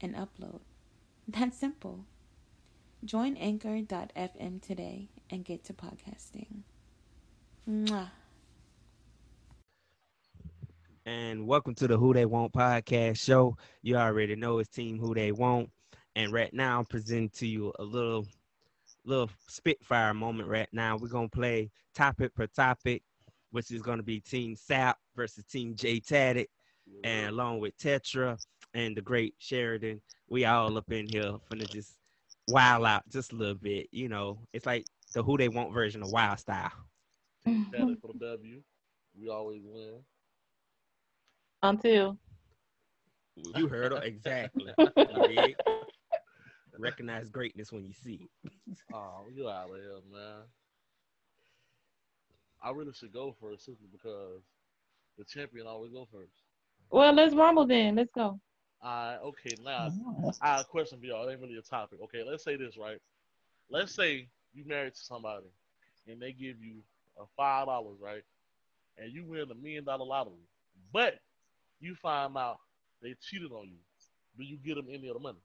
and upload. That's simple. Join anchor.fm today and get to podcasting. Mwah. and welcome to the Who They Want podcast show. You already know it's Team Who They Want, and right now I'm presenting to you a little, little spitfire moment. Right now we're gonna play topic per topic, which is gonna be Team Sap versus Team J Taddick, and along with Tetra and the great Sheridan, we all up in here finna just wild out just a little bit. You know, it's like the Who They Want version of Wild Style. Tally for the W. We always win. Until You heard her exactly. Recognize greatness when you see it. Oh, you out of here, man. I really should go first simply because the champion always go first. well, let's rumble then. Let's go. Alright, okay, now oh, I have a question for y'all. It ain't really a topic. Okay, let's say this, right? Let's say you married to somebody and they give you a five dollars, right? And you win a million dollar lottery. But you find out they cheated on you. Do you get them any of the money?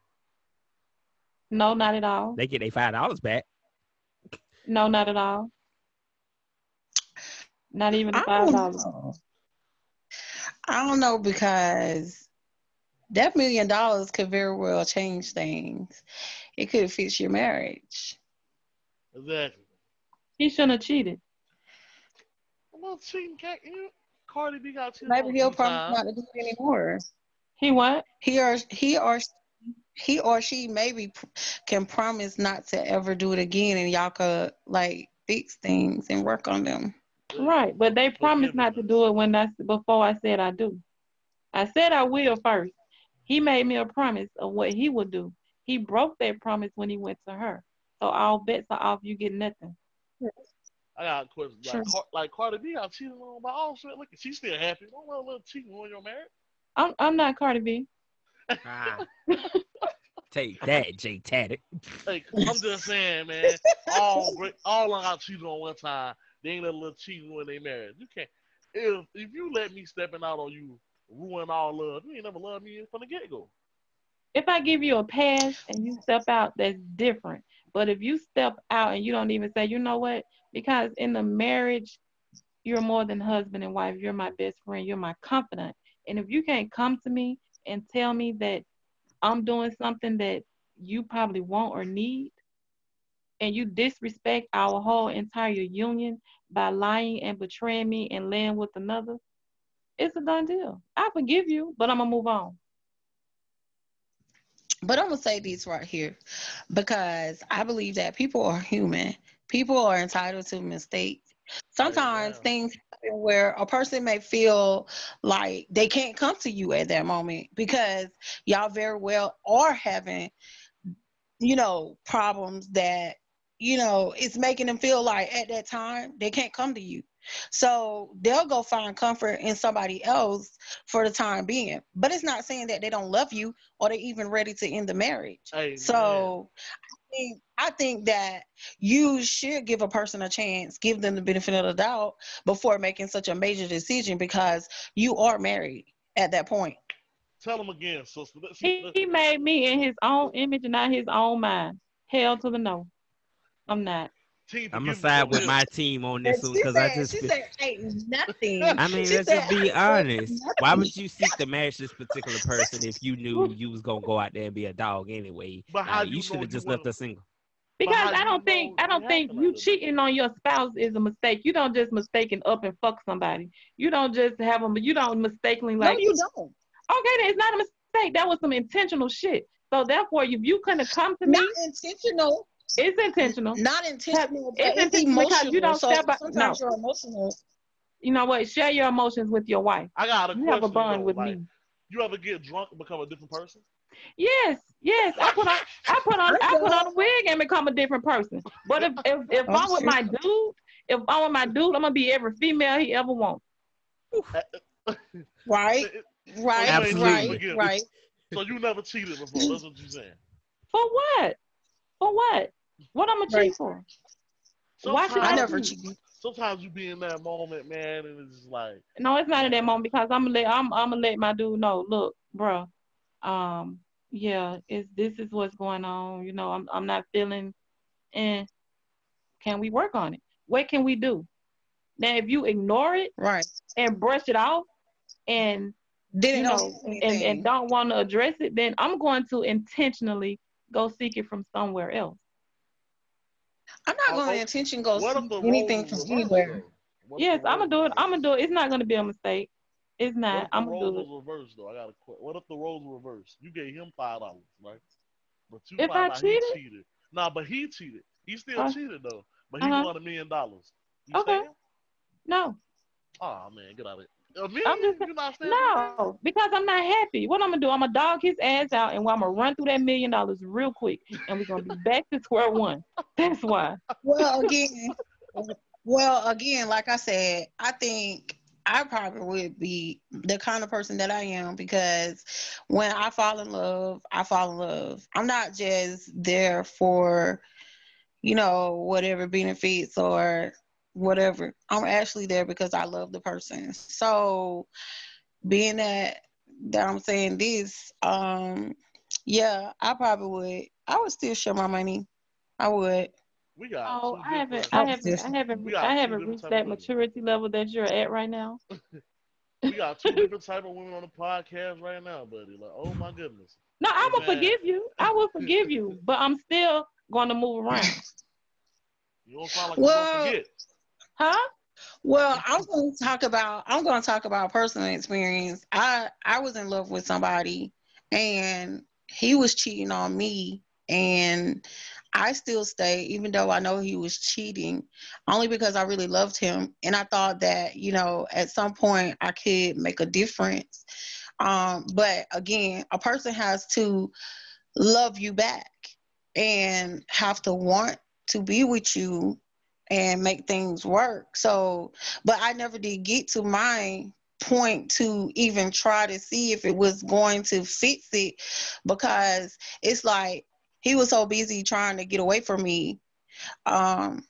No, not at all. They get their five dollars back. No, not at all. Not even the I five don't dollars. know. I don't know because that million dollars could very well change things. It could fix your marriage. Exactly. He shouldn't have cheated. I'm cheating, cat. You, Cardi B got cheated Maybe he'll two promise not to do it anymore. He what? He or he or he or she maybe p- can promise not to ever do it again, and y'all could like fix things and work on them. Right, but they promised not to do it when I before I said I do. I said I will first. He made me a promise of what he would do. He broke that promise when he went to her. So all bets are off. You get nothing. I got a question. Like, Sure. Car- like Cardi B got cheated on by all shit. Look, she's still happy. Don't let a little cheating on your marriage. I'm I'm not Cardi B. Ah. Take that, J Taddick. Like, I'm just saying, man. All great, all of them got cheated on one time. They ain't let a little cheating when they married. You can't. If if you let me stepping out on you, ruin all love. You ain't never loved me from the get go. If I give you a pass and you step out, that's different. But if you step out and you don't even say, you know what? Because in the marriage, you're more than husband and wife. You're my best friend. You're my confidant. And if you can't come to me and tell me that I'm doing something that you probably want or need, and you disrespect our whole entire union by lying and betraying me and laying with another, it's a done deal. I forgive you, but I'm gonna move on. But I'm gonna say this right here because I believe that people are human. People are entitled to mistakes. Sometimes Amen. things happen where a person may feel like they can't come to you at that moment because y'all very well are having, you know, problems that, you know, it's making them feel like at that time they can't come to you. So they'll go find comfort in somebody else for the time being. But it's not saying that they don't love you or they're even ready to end the marriage. Hey, So I think, I think that you should give a person a chance, give them the benefit of the doubt before making such a major decision because you are married at that point. tell him again, sister. He, he made me in his own image and not his own mind. Hell to the no. I'm not. Team I'm gonna side with my team on this one because I just. she said ain't nothing. I mean, She let's said, just be "I ain't honest. Why would you seek to marry this particular person if you knew you was gonna go out there and be a dog anyway? But how Like, you you should have just left wanna- her single. Because I don't think I don't think you cheating on your spouse is a mistake. You don't just mistaken up and fuck somebody. You don't just have them. You don't mistakenly like. No, like. you don't. Okay, then it's not a mistake. That was some intentional shit. So therefore, if you couldn't have come to me, Not intentional. It's intentional. Not intentional, It's it's, intentional because you don't so step out- sometimes no. you're emotional. You know what? Share your emotions with your wife. I got a You question. have a bond though. with like, me. You ever get drunk and become a different person? Yes, yes. I put on I put on I put on a wig and become a different person. But if if, if Oh, I'm with my dude, if I'm with my dude, I'm gonna be every female he ever wants. Right, right, Absolutely. right, right. So you never cheated before. That's what you're saying. For what? For what? What I'm gonna Right. cheat for? Why should I I never cheat? Sometimes you be in that moment, man, and it's just like, No, it's not in that moment because I'm gonna let I'm I'm gonna let my dude know. Look, bro, um, yeah, it's this is what's going on. You know, I'm I'm not feeling, and can we work on it? What can we do? Now, if you ignore it Right. and brush it off, and Didn't you know know, and, and don't want to address it, then I'm going to intentionally go seek it from somewhere else. I'm not going to intention go what if seek the anything from anywhere. though? What if Yes, I'm gonna do it. I'm gonna do it. It's not gonna be a mistake. It's not. I'm gonna do it. was reversed though? I got a question. What if the roles were reversed? You gave him five dollars, right? But you If found I out cheated? he cheated. Nah, but he cheated. He still Uh, cheated though. But he uh-huh. won a million dollars. You Okay. staying? No, Oh man, get out of it. A? I'm just you not staying? for a million? no, because I'm not happy. What I'm gonna do? I'm gonna dog his ass out, and I'm gonna run through that million dollars real quick, and we're gonna be back to square one. That's why. Well, again, well, again, like I said, I think I probably would be the kind of person that I am because when I fall in love, I fall in love. I'm not just there for, you know, whatever benefits or whatever. I'm actually there because I love the person. So, being that that I'm saying this, um, yeah, I probably would. I would still share my money. I would. We got. oh, I haven't, I haven't, yes. I haven't, We got I haven't reached that maturity level that you're at right now. We got two different type of women on the podcast right now, buddy. Like, oh my goodness. No, I'm gonna forgive you. I will forgive you, but I'm still gonna move around. You don't sound like you Well- don't forget. Huh? Well, I'm going to talk about I'm going to talk about personal experience. I I was in love with somebody and he was cheating on me and I still stayed even though I know he was cheating only because I really loved him and I thought that, you know, at some point I could make a difference. Um but again, a person has to love you back and have to want to be with you and make things work. So, but I never did get to my point to even try to see if it was going to fix it because it's like he was so busy trying to get away from me um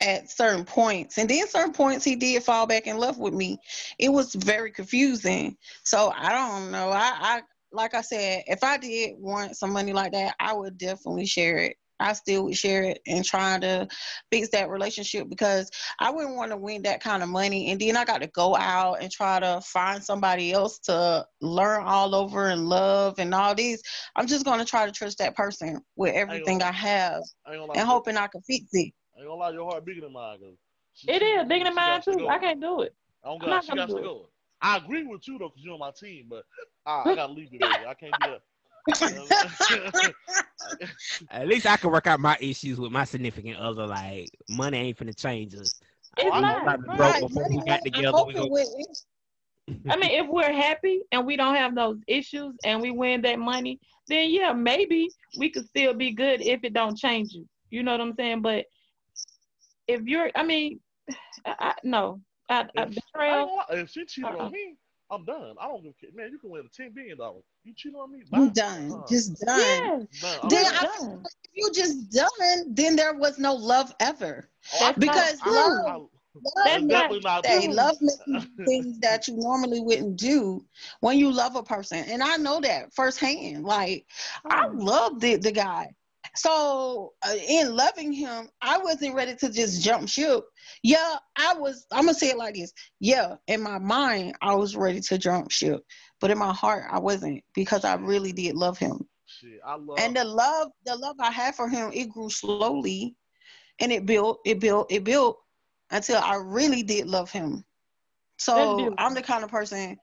at certain points. And then certain points he did fall back in love with me. It was very confusing. So i don't know. I i like i said if i did want some money like that i would definitely share it i still would share it and try to fix that relationship because I wouldn't want to win that kind of money. And then I got to go out and try to find somebody else to learn all over and love and all these. I'm just going to try to trust that person with everything I have I ain't gonna lie. and hoping I can fix it. I ain't gonna lie, your heart bigger than mine. 'cause she- It she- is bigger than mine got to too. I can't do it. I don't I'm not She gonna got to do it. go. I agree with you though, because you're on my team, but I, I gotta leave you, baby. I can't do that. At least I can work out my issues with my significant other. Like money ain't finna change us. It's I know. not. Broke Right, before we got together. We it I mean, if we're happy and we don't have those issues and we win that money, then yeah, maybe we could still be good if it don't change you. You know what I'm saying? But if you're, I mean, I, I, no, I, I, If- I betrayal. gonna if she cheated Uh-uh. on me, I'm done. I don't give a shit. Man, you can win a ten billion dollars. You cheat on me, You bye. done, Uh, just done. Yes, done. I'm Then done. I- done. If you just done, then there was no love ever. Oh, Because I- I- love- I- Love That's not- They true. love making things that you normally wouldn't do when you love a person. And I know that firsthand. Like, I Oh. love the, the guy. So, uh, in loving him, I wasn't ready to just jump ship. Yeah, I was, I'm going to say it like this. Yeah, in my mind, I was ready to jump ship. But in my heart, I wasn't because I really did love him. Shit, I love. And the love, the love I had for him, it grew slowly and it built, it built, it built until I really did love him. So. I'm the kind of person,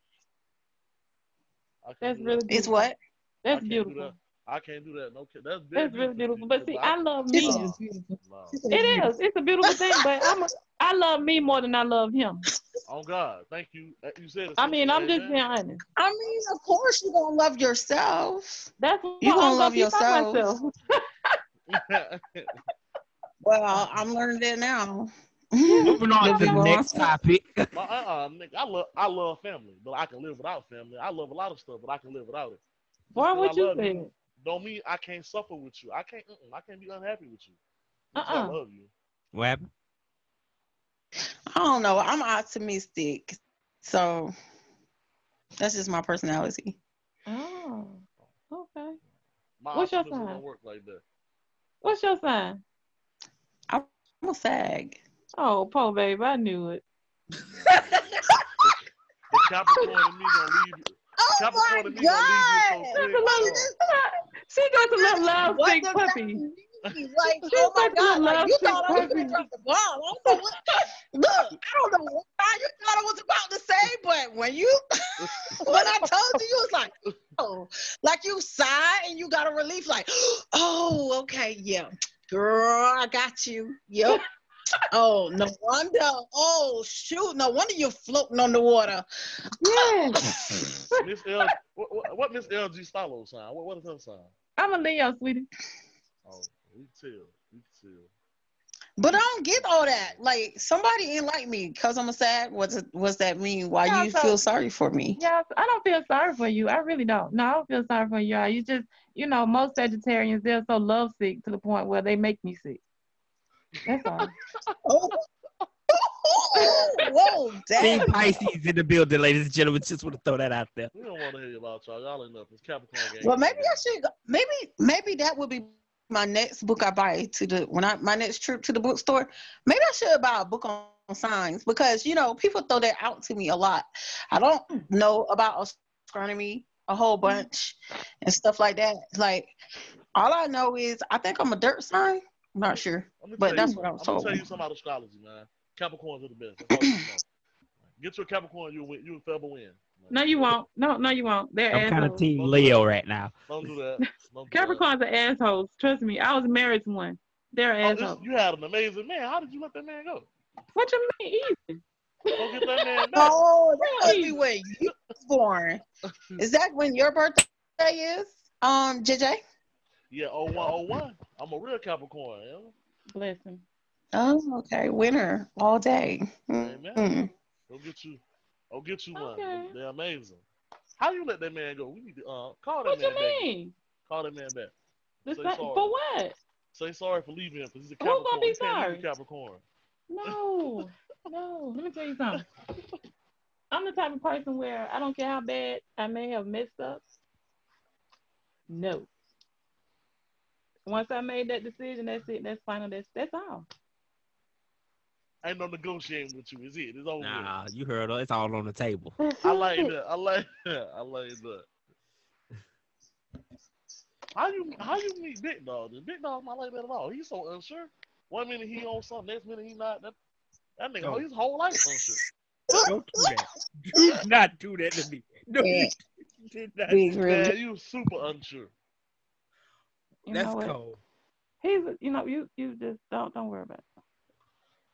That's really that. it's what? That's beautiful. That. I can't do that. No, kid. that's That's really beautiful. But see, I love me. It's No. just beautiful. No. It is. It's a beautiful thing, but I'm a, I love me more than I love him. Oh God, thank you. Uh, You said. I mean, I'm just being honest. I mean, of course you're gonna love yourself. That's what You I'm gonna love yourself. myself. Well, I'm learning that now. Moving on to the next topic. But, uh-uh, nigga, I love I love family, but I can live without family. I love a lot of stuff, but I can live without it. Why Because would you think? you. it? Don't mean I can't suffer with you. I can't. Mm-mm, I can't be unhappy with you. Because I Uh-uh. love you. What happened? I don't know. I'm optimistic, so that's just my personality. Oh, okay. My What's your sign? don't work like that. What's your sign? I'm a sag. Oh, Poe, babe, I knew it. The Capricorn in me gonna leave you. Oh Capricorn my in me gonna leave you so god! quick. Oh. She got a little love What sick puppy. Like, oh my god! Like, you thought I was puppy. gonna drop the bomb. I don't know what. Look, I don't know what you thought I was about to say, but when you when I told you, you was like, oh, like you sigh and you got a relief, like, oh, okay, yeah, girl, I got you. Yep. Oh, no wonder. Oh, shoot. No wonder you're floating on the water. Yes. Miss L, what, what, what Miss LG Stallo sign? What, what is her sign? I'm a Leo, sweetie. Oh, we can tell. We can tell. But I don't get all that. Like, somebody ain't like me because I'm a sad. What's it, what's that mean? Why Yeah, you so- feel sorry for me? Yeah, I don't feel sorry for you. I really don't. No, I don't feel sorry for you. You just, you know, most Sagittarians, they're so lovesick to the point where they make me sick. That's all. Oh. Whoa, Team damn. Pisces in the building, ladies and gentlemen. Just want to throw that out there. We don't want to hear about y'all. Y'all enough. It's Capricorn game. Well, maybe I should. Go, maybe maybe that would be my next book I buy to the when I my next trip to the bookstore. Maybe I should buy a book on, on signs because you know people throw that out to me a lot. I don't know about astronomy a whole bunch and stuff like that. Like all I know is I think I'm a dirt sign. I'm not sure. But that's you, what I was I'm gonna tell you something about astrology, man. Capricorns are the best. You know. Get your Capricorn, you win. You will forever win. No, you won't. No, no, you won't. They're I'm kind of team Leo right now. Don't do that. Don't do Capricorns are assholes. Trust me. I was married to one. They're that. Oh, this- assholes. you had an amazing man. How did you let that man go? What you mean? Easy. Go get that man back. Oh, that must be when you was born. Is that when your birthday is? Um, JJ. Yeah, 0101. I'm a real Capricorn. You know? Bless him. Oh, okay. Winter all day. Amen. Mm. Go get you. Go get you one. Okay. They're amazing. How you let that man go? We need to uh, call that What man you back. mean? Call that man back. The Say sa- sorry. for what? Say sorry for leaving him because he's a Who gonna Capricorn. be He can't leave sorry? Capricorn. No, no. Let me tell you something. I'm the type of person where I don't care how bad I may have messed up. No. Once I made that decision, that's it. That's final. That's that's all. Ain't no negotiating with you. Is it? It's over. with. Nah, you heard her. It's all on the table. I like it. that. I like that. I like that. How you how you meet Big Dog? The Big Dog not like that at all. He's so unsure. One minute he on something, next minute he not. That that nigga, Oh. his whole life unsure. Don't do that. Do not do that to me. No, Yeah. you did not. Big Man, you super unsure. You That's know what? cold. He's, you know, you you just don't don't worry about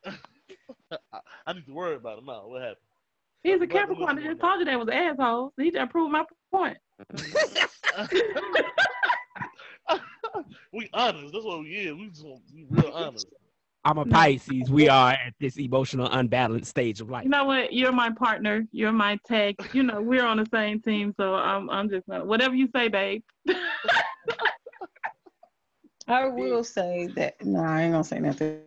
it. I, I need to worry about him now. What happened? He's a Capricorn. I listen, just told you they was assholes. He just proved my point. we honest. That's what we is. We just want we real honest. I'm a Pisces. We are at this emotional, unbalanced stage of life. You know what? You're my partner. You're my tag. You know, we're on the same team. So I'm I'm just gonna whatever you say, babe. I will say that. No, I ain't gonna say nothing.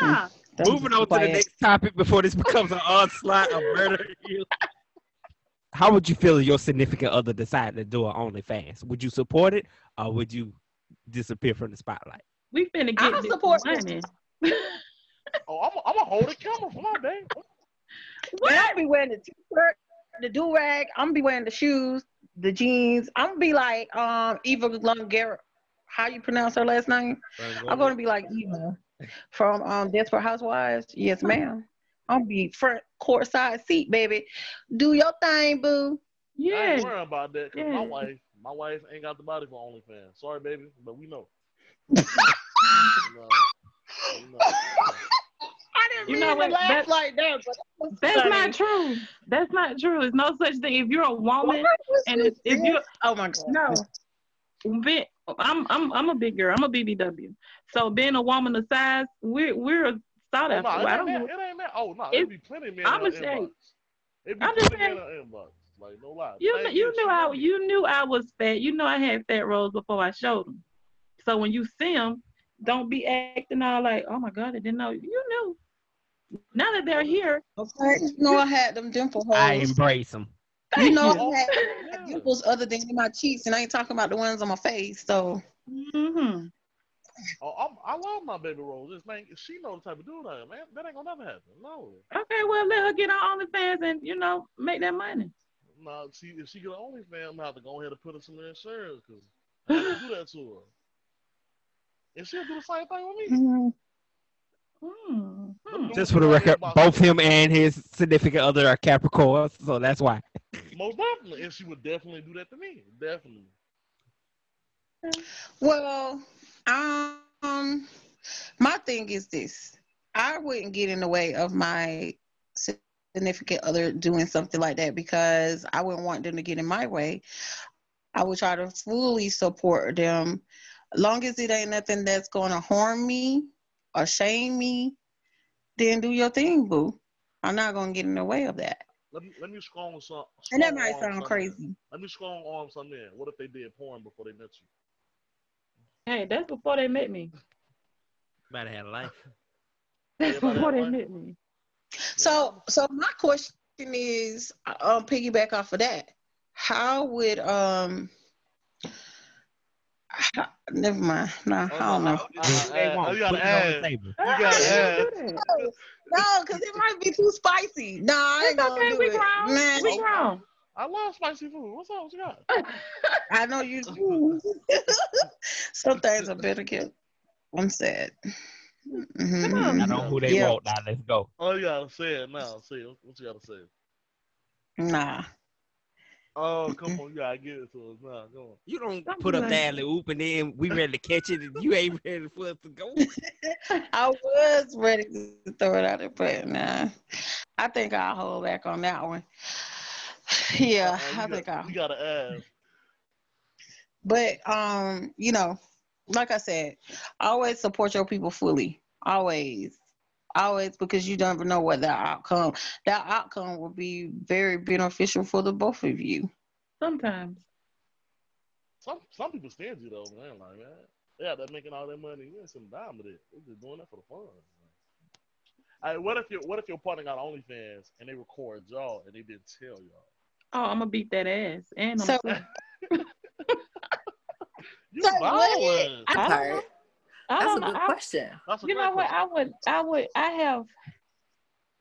Ah, That's Moving on to the next topic before this becomes an onslaught of murder. How would you feel if your significant other decided to do an OnlyFans? Would you support it or would you disappear from the spotlight? we finna I get this support money. Oh, I'm I'm gonna hold the camera for my babe. Man, I'll be wearing the t-shirt, the do rag. I'm gonna be wearing the shoes, the jeans. I'm gonna be like um Eva Longoria. How you pronounce her last name? I'm gonna be like Eva from um Desperate Housewives. Yes, ma'am. I'm gonna be front court side seat, baby. Do your thing, boo. Yeah. I Yeah. ain't worrying about that because my wife My wife ain't got the body for OnlyFans. Sorry, baby, but we know. you know, you know. I didn't You mean know to laugh That- like that, but that That's funny. not true. That's not true. There's no such thing. If you're a woman and if, if you oh my god, no, be, I'm I'm I'm a big girl. I'm a BBW. So being a woman of size, we're we're a sought Oh, after. no, it, I ain't don't that, it ain't that. Oh no, It- it be plenty of men I'ma in say- inbox. It be I'm just plenty of men saying- in her inbox. Like no lie. You kn- you knew I you knew I was fat. You know I had fat rolls before I showed them. So when you see them, don't be acting all like, oh my god, I didn't know. You knew. Now that they're here, okay. You know I had them dimple holes. I embrace them. you know you. I had Yeah. dimples other than in my cheeks, and I ain't talking about the ones on my face. So hmm Oh, I'm, I love my baby Rose. This man, she know the type of dude I am, man. That ain't gonna never happen. No. Okay, well let her get on OnlyFans and you know make that money. No, see, if she get an OnlyFans, I'm gonna have to go ahead and put her some insurance because I have to do that to her. And she'll do the same thing with me. mhm. Hmm. Hmm. Just for the record, both him and his significant other are Capricorn, so that's why. Most definitely. And she would definitely do that to me. Definitely. well, um, my thing is this: I wouldn't get in the way of my significant other doing something like that because I wouldn't want them to get in my way. I would try to fully support them, long as it ain't nothing that's going to harm me or shame me. Then do your thing, boo. I'm not gonna get in the way of that. Let me let me strong some. And that might sound something. crazy. Let me scroll on something in. What if they did porn before they met you? Hey, that's before they met me. Might have had a life. That's Everybody before they have met me. So, so my question is, um, piggyback off of that, how would um, how, never mind. Nah, Oh, I don't know. I- They Uh, won't you gotta put it on the add. You gotta How add. you do that? No, because it might be too spicy. Nah, I ain't It's gonna okay, do we it. grown. Nah, We grown. I love spicy food. What's up? What you got? I know you do. Some things are better kept. I'm sad. Mhm. I know who they Yeah. want. Now let's go. Oh, you gotta say it now. Say it. What you gotta say? Nah. Oh, come on. You gotta give it to us now. Come on. You don't Something put up like- the alley oop and then we ready to catch it and you ain't ready for us to go. I was ready to throw it out there, but nah. I think I'll hold back on that one. Yeah, you I think got- I'll. You gotta ask. But um, you know, like I said, always support your people fully. Always. Always because you don't even know what that outcome that outcome will be very beneficial for the both of you. Sometimes. Some some people stingy though, man. Like man, yeah, they're making all that money. You ain't some dime with it. They just doing that for the fun. Hey, what if your what if your partner got OnlyFans and they record y'all and they didn't tell y'all? Oh, I'm gonna beat that ass. And I'm So- so, You So what? ballin'. I I That's don't a know. good I- question. That's a you know what? question. I would I would I have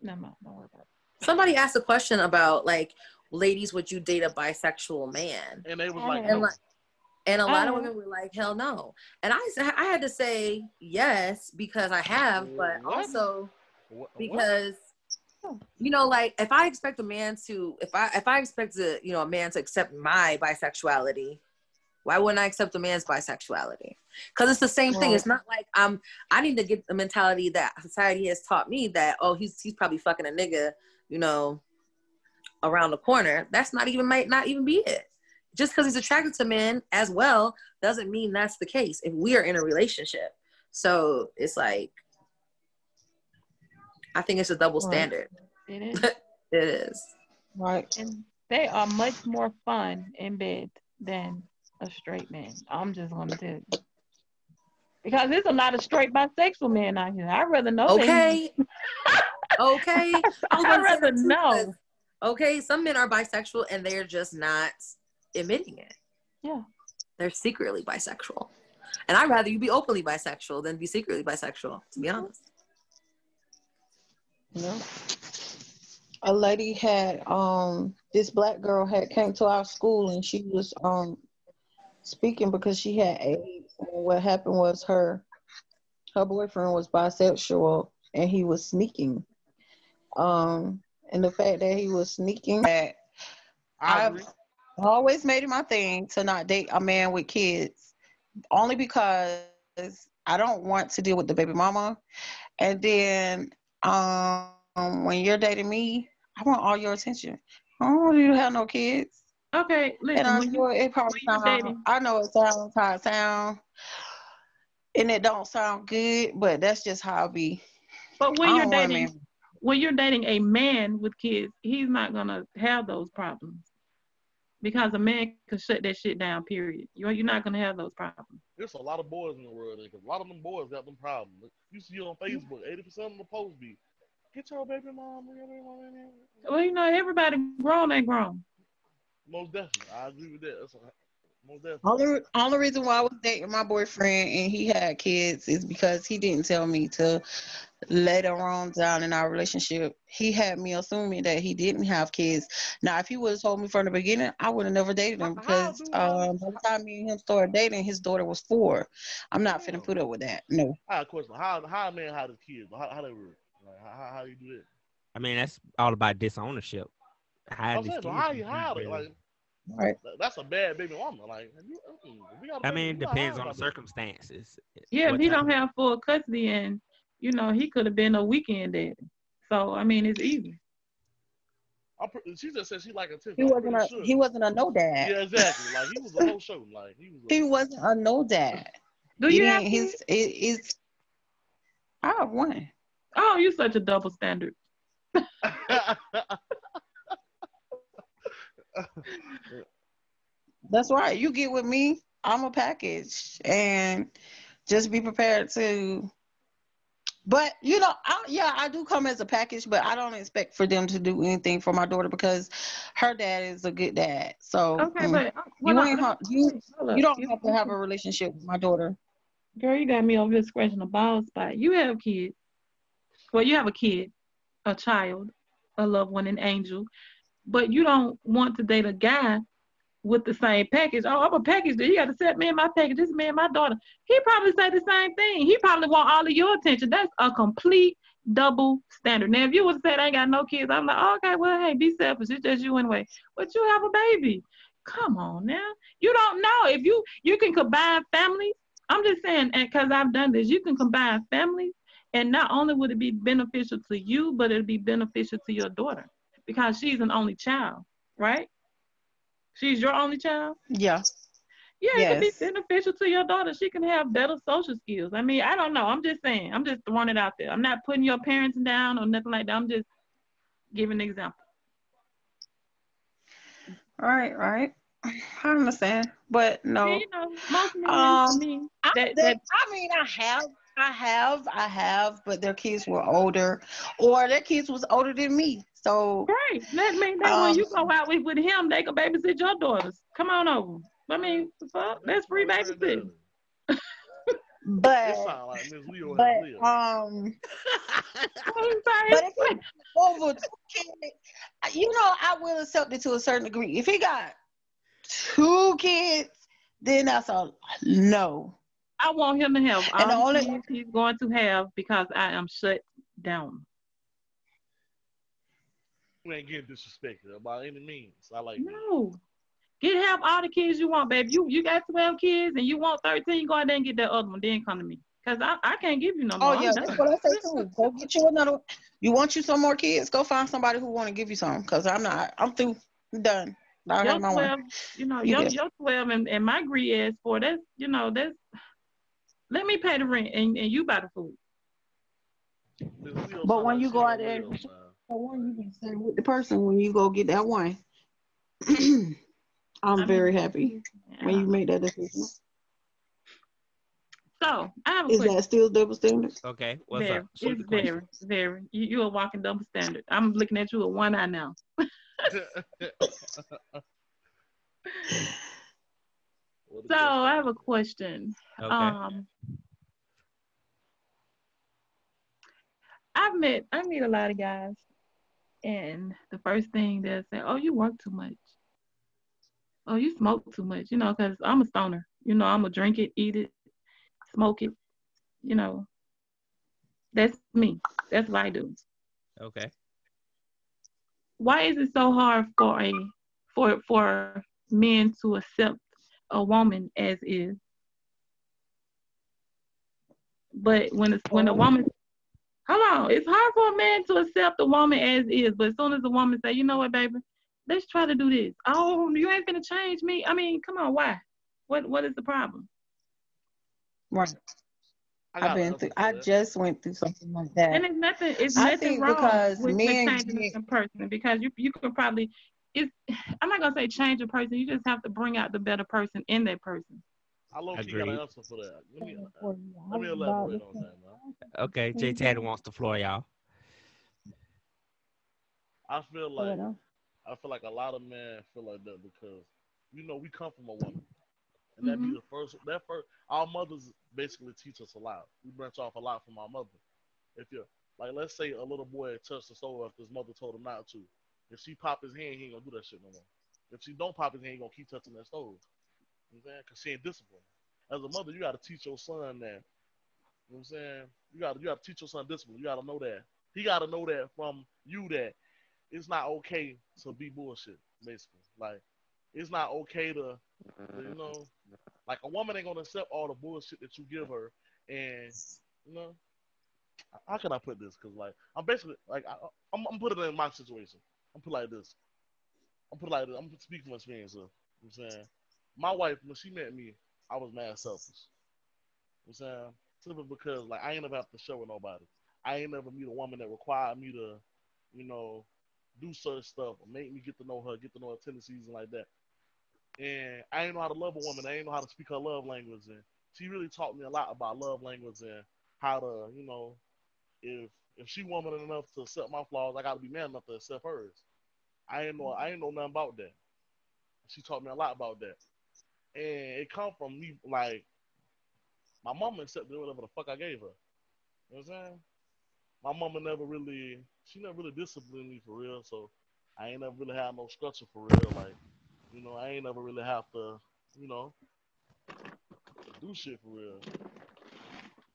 no no don't worry about it. Somebody asked a question about like, ladies, would you date a bisexual man? And they was like, And no. like, and a lot of women were like, hell no. And I said I had to say yes because I have, but What? also What- what? because you know like if i expect a man to if i if i expect a you know a man to accept my bisexuality why wouldn't i accept a man's bisexuality because it's the same thing it's not like i'm i need to get the mentality that society has taught me that oh he's he's probably fucking a nigga you know around the corner that's not even might not even be it just because he's attracted to men as well doesn't mean that's the case if we are in a relationship so it's like i think it's a double Right. standard It is. it is. Right. and they are much more fun in bed than a straight man. I'm just gonna tell you. Because there's a lot of straight bisexual men out here. I'd rather know Okay. okay. I was I'd about to say rather that too, know. 'cause, Okay, some men are bisexual and they're just not admitting it. Yeah. They're secretly bisexual. And I'd rather you be openly bisexual than be secretly bisexual, to be honest. Yeah. A lady had um this black girl had came to our school and she was um speaking because she had AIDS. And what happened was her her boyfriend was bisexual and he was sneaking. Um and the fact that he was sneaking that I've always made it my thing to not date a man with kids, only because I don't want to deal with the baby mama. And then um, when you're dating me, I want all your attention. I don't want you to have no kids. Okay, listen. And I when know you, it probably sound, dating- I know it sounds how it sound, and it don't sound good, but that's just how it be. but when you're don't want a dating, when you're dating a man with kids, he's not gonna have those problems because a man can shut that shit down. Period. You're you're not gonna have those problems. There's a lot of boys in the world. Because a lot of them boys got them problems. You see on Facebook, 80% of the posts be, get your baby mom, your baby mom in here." Well, you know, everybody grown ain't grown. Most definitely. I agree with that. That's a, most definitely. Only only reason why I was dating my boyfriend and he had kids is because he didn't tell me to later on down in our relationship. He had me assuming that he didn't have kids. Now, if he would have told me from the beginning, I would have never dated him How- because um, by the time me and him started dating, his daughter was four. I'm not finna put up with that. No. I have a question. How, how a man had his kids? How, how they work? Like, how, how, how you do that? I mean, that's all about disownership. I'm Hiding saying, these but kids you hide it? Like, Right. that's a bad baby mama. Like, you, we got a I baby, mean, it depends on the circumstances. Yeah, What if he don't have full custody and you know he could have been a weekend daddy. So I mean, it's easy. I'm pre- she just said she like attention. He wasn't a sure. he wasn't a no dad. Yeah, exactly. Like he was a whole show. Like he was. A, He wasn't a no dad. Do He you have didn't- his it is I have one. Oh, you such a double standard. That's right. You get with me, I'm a package, and just be prepared to. But you know, I, yeah, I do come as a package, but I don't expect for them to do anything for my daughter because her dad is a good dad. So Okay, mm, but you hold on, ain't let ha- me- you you don't have to have a relationship with my daughter. Girl, you got me over here scratching a bald spot. You have kids. Well, you have a kid, a child, a loved one, an angel, but you don't want to date a guy with the same package. Oh, I'm a package. deal. You got to set me in my package. This and my daughter. He probably say the same thing. He probably want all of your attention. That's a complete double standard. Now, if you would say I ain't got no kids, I'm like, oh, okay, well, hey, be selfish. It's just you anyway. But you have a baby. Come on now. You don't know if you you can combine families. I'm just saying, and because I've done this, you can combine families, and not only would it be beneficial to you, but it'll be beneficial to your daughter because she's an only child, right? She's your only child. Yeah. Yeah, it could be beneficial to your daughter. She can have better social skills. I mean, I don't know. I'm just saying. I'm just throwing it out there. I'm not putting your parents down or nothing like that. I'm just giving an example. Right, right. I understand, but no. Yeah, you know, most men, Um, I mean, I, that, that, I mean, I have, I have, I have, but their kids were older, or their kids was older than me. So Great. That mean that when Um, you go out with, with him, they can babysit your daughters. Come on over. I mean, the fuck? That's free babysitting. but It sound like Miss Leo but um What you but if it's over two kids, you know, I will accept it to a certain degree. If he got two kids, then that's a no. I want him to have And the all the only- he's going to have because I am shut down. You ain't getting disrespected by any means. I like that. No. Get have all the kids you want, baby. You you got 12 kids and you want 13, go out there and get that other one, then come to me. Because I, I can't give you no more. Oh yeah, that's what I say too. Go get you another. one. You want you some more kids? Go find somebody who want to give you some. Cause I'm not. I'm through. I'm done. I Your got my 12, one. you know, You your, good. your 12 and, and my greed is for that's, you know, that's, let me pay the rent and, and you buy the food. But when you go out there- Leo, man. The one you can stay with the person when you go get that one. I'm I very mean, happy when you make that decision. So I have a Is question. that still double standard? Okay, what's very, up? Shoot it's the question. very, very. You, you're a walking double standard. I'm looking at you with one eye now. What a So I have a question. Okay. Um, I've met I meet a lot of guys, and the first thing they'll say, "Oh, you work too much. Oh, you smoke too much." You know, because I'm a stoner. You know, I'm a drink it, eat it, smoke it. You know, that's me. That's what I do. Okay. Why is it so hard for a for for men to accept a woman as is. But when it's when a woman Come on, it's hard for a man to accept a woman as is, but as soon as a woman say, you know what, baby, let's try to do this. Oh, you ain't gonna change me. I mean, come on, why? What what is the problem? Right. I I've been through. I just went through something like that. And it's nothing. It's I nothing think wrong because with, with men changing get- a person because you you can probably. It's. I'm not gonna say change a person. You just have to bring out the better person in that person. I low key got an Agreed. answer for that. Let me, let me elaborate on that, man. Okay, J Taddy wants the floor, y'all. I feel like I feel like a lot of men feel like that because you know we come from a woman, and that be the first. That first, our mothers basically teach us a lot. We branch off a lot from our mother. If you're like, let's say a little boy touched the stove after his mother told him not to. If she pop his hand, he ain't gonna do that shit no more. If she don't pop his hand, he gonna keep touching that stove. You know what I'm saying? Cause she ain't disciplined. As a mother, you gotta teach your son that. You know what I'm saying? You gotta you gotta teach your son discipline. You gotta know that. He gotta know that from you that it's not okay to be bullshit, basically. Like it's not okay to you know like a woman ain't gonna accept all the bullshit that you give her and you know how can I put this? Cause like I'm basically like I, I'm, I'm putting it in my situation. I'm put like this. I'm put like this. I'm speaking from experience. Here. You know what I'm saying my wife when she met me, I was mad selfish. You know I'm saying simply because like I ain't never have to show with nobody. I ain't never meet a woman that required me to, you know, do such stuff or make me get to know her, get to know her tendencies and like that. And I ain't know how to love a woman. I ain't know how to speak her love language. And she really taught me a lot about love language and how to, you know, if if she woman enough to accept my flaws, I gotta be man enough to accept hers. I ain't know I ain't know nothing about that. She taught me a lot about that. And it come from me like my mama accepted whatever the fuck I gave her. You know what I'm saying? My mama never really she never really disciplined me for real, so I ain't never really had no structure for real. Like, you know, I ain't never really have to, you know, do shit for real.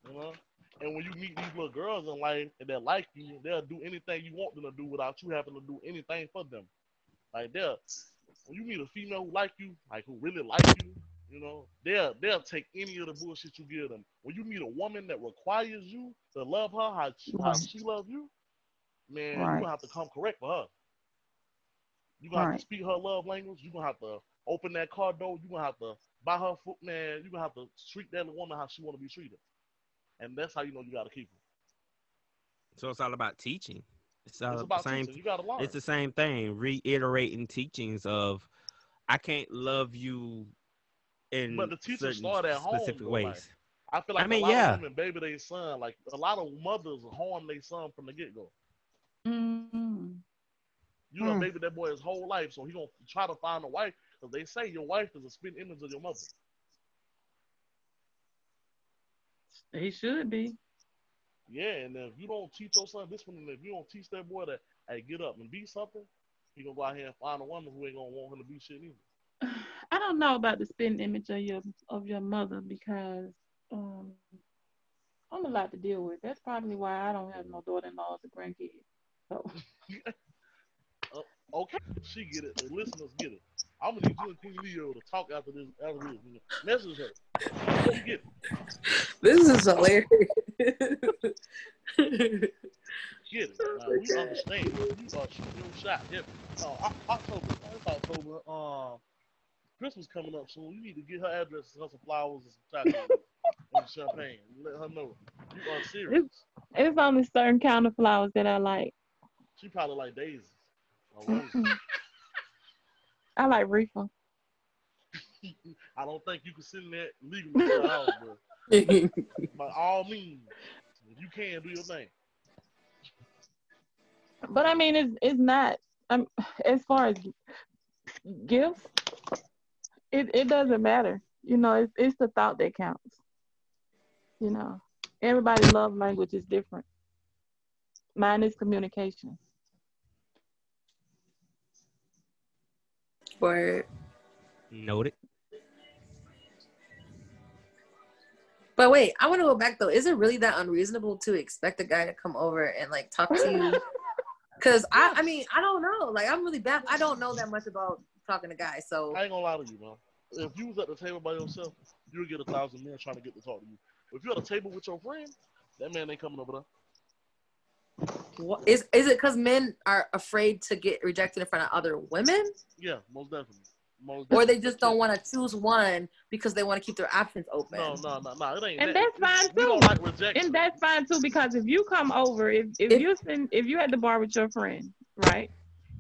You know? And when you meet these little girls in life and that like you, they'll do anything you want them to do without you having to do anything for them. Like they'll when you meet a female who like you, like who really like you, you know, they'll they'll take any of the bullshit you give them. When you meet a woman that requires you to love her how she, how she loves you, man, you Right. gonna have to come correct for her. You gonna have to speak her love language. You gonna have to open that car door. You gonna have to buy her foot, man. You gonna have to treat that woman how she want to be treated, and that's how you know you gotta keep her. So it's all about teaching. It's all It's the about same. teaching. You gotta learn. It's the same thing. Reiterating teachings of, I can't love you in But the teaching certain start at home, specific though, ways. like- I feel like I mean, a lot yeah. of women baby their son. Like a lot of mothers harm their son from the get go. Mm-hmm. You know, Hmm. baby that boy his whole life, so he gonna try to find a wife because they say your wife is a spin image of your mother. He should be. Yeah, and if you don't teach your son this one, and if you don't teach that boy that, hey, get up and be something, he gonna go out here and find a woman who ain't gonna want him to be shit either. I don't know about the spitting image of your of your mother because um, I'm a lot to deal with. That's probably why I don't have no daughter-in-laws or grandkids. So Okay, she get it. The listeners get it. I'm gonna need you and Queen Leo to talk after this. After this, you know. message her. She get it. This is hilarious. Get it. Now, we understand. You are shooting your shot. Yep. Uh, Oc- October. It's October. Um, Christmas coming up soon. You need to get her address and her some flowers and some chocolate and champagne. Let her know you are serious. it's only certain kind of flowers that I like. She probably like daisies. Or roses. I like reefer. I don't think you can send that legally to the house, but by all means, if you can, do your thing. But I mean, it's it's not. Um, as far as gifts, it it doesn't matter. You know, it's it's the thought that counts. You know, everybody's love language is different. Mine is communication. Word. Noted. But wait, I want to go back though. Is it really that unreasonable to expect a guy to come over and like talk to you? Because I, I mean, I don't know. Like, I'm really bad. I don't know that much about talking to guys. So I ain't gonna lie to you, man. If you was at the table by yourself, you would get a thousand men trying to get to talk to you. If you're at a table with your friend, that man ain't coming over there. What- Is is it because men are afraid to get rejected in front of other women, Yeah, most definitely. Most or they just don't want to choose one because they want to keep their options open? No, no, no, no. It ain't. And that. that's fine We don't too. like rejection. And that's fine too because if you come over, if if, If- you send, if you at the bar with your friend, right,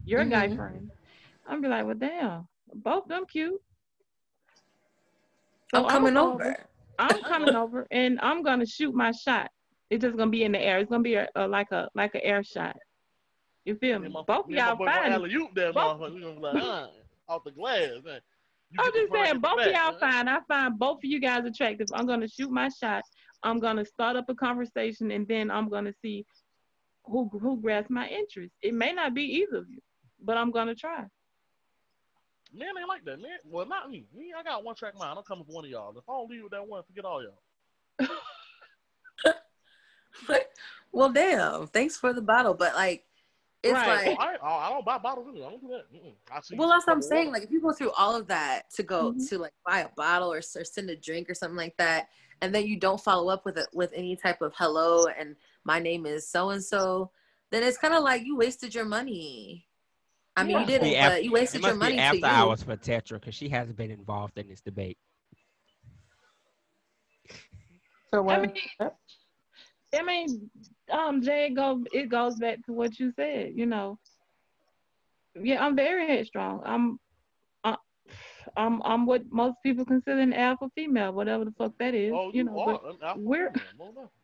your guy Mhm. friend, I'm be like, well, damn, both them cute. So I'm coming I'ma over. I'm coming over and I'm gonna shoot my shot. It's just gonna be in the air. It's gonna be a, a like a like an air shot. You feel me? My- Both of me and my y'all fine. alley-oop Both- motherfucker. We gonna be like, uh, off the glass. Man. You I'm just saying, both of y'all fine. I find both of you guys attractive. I'm gonna shoot my shot. I'm gonna start up a conversation, and then I'm gonna see who who grabs my interest. It may not be either of you, but I'm gonna try. Man ain't like that, man. Well, not me. Me, I got one track mind. I'm coming for one of y'all. If I don't leave with that one, forget all y'all. well, damn. Thanks for the bottle, but like, it's Right. like. I, I, I don't buy bottles either. I don't do that. I see Well, that's what I'm couple saying. Like, if you go through all of that to go Mhm. to like buy a bottle or, or send a drink or something like that, and then you don't follow up with it with any type of hello and my name is so and so, then it's kind of like you wasted your money. I mean, you didn't, Be af- but you It wasted your money be to after you. hours for Tetra because she hasn't been involved in this debate. So I what? mean, I mean, um, Jay, go it goes back to what you said. You know, yeah, I'm very headstrong. I'm, uh, I'm, I'm what most people consider an alpha female, whatever the fuck that is. Oh, you you, know, are we're- female, no doubt.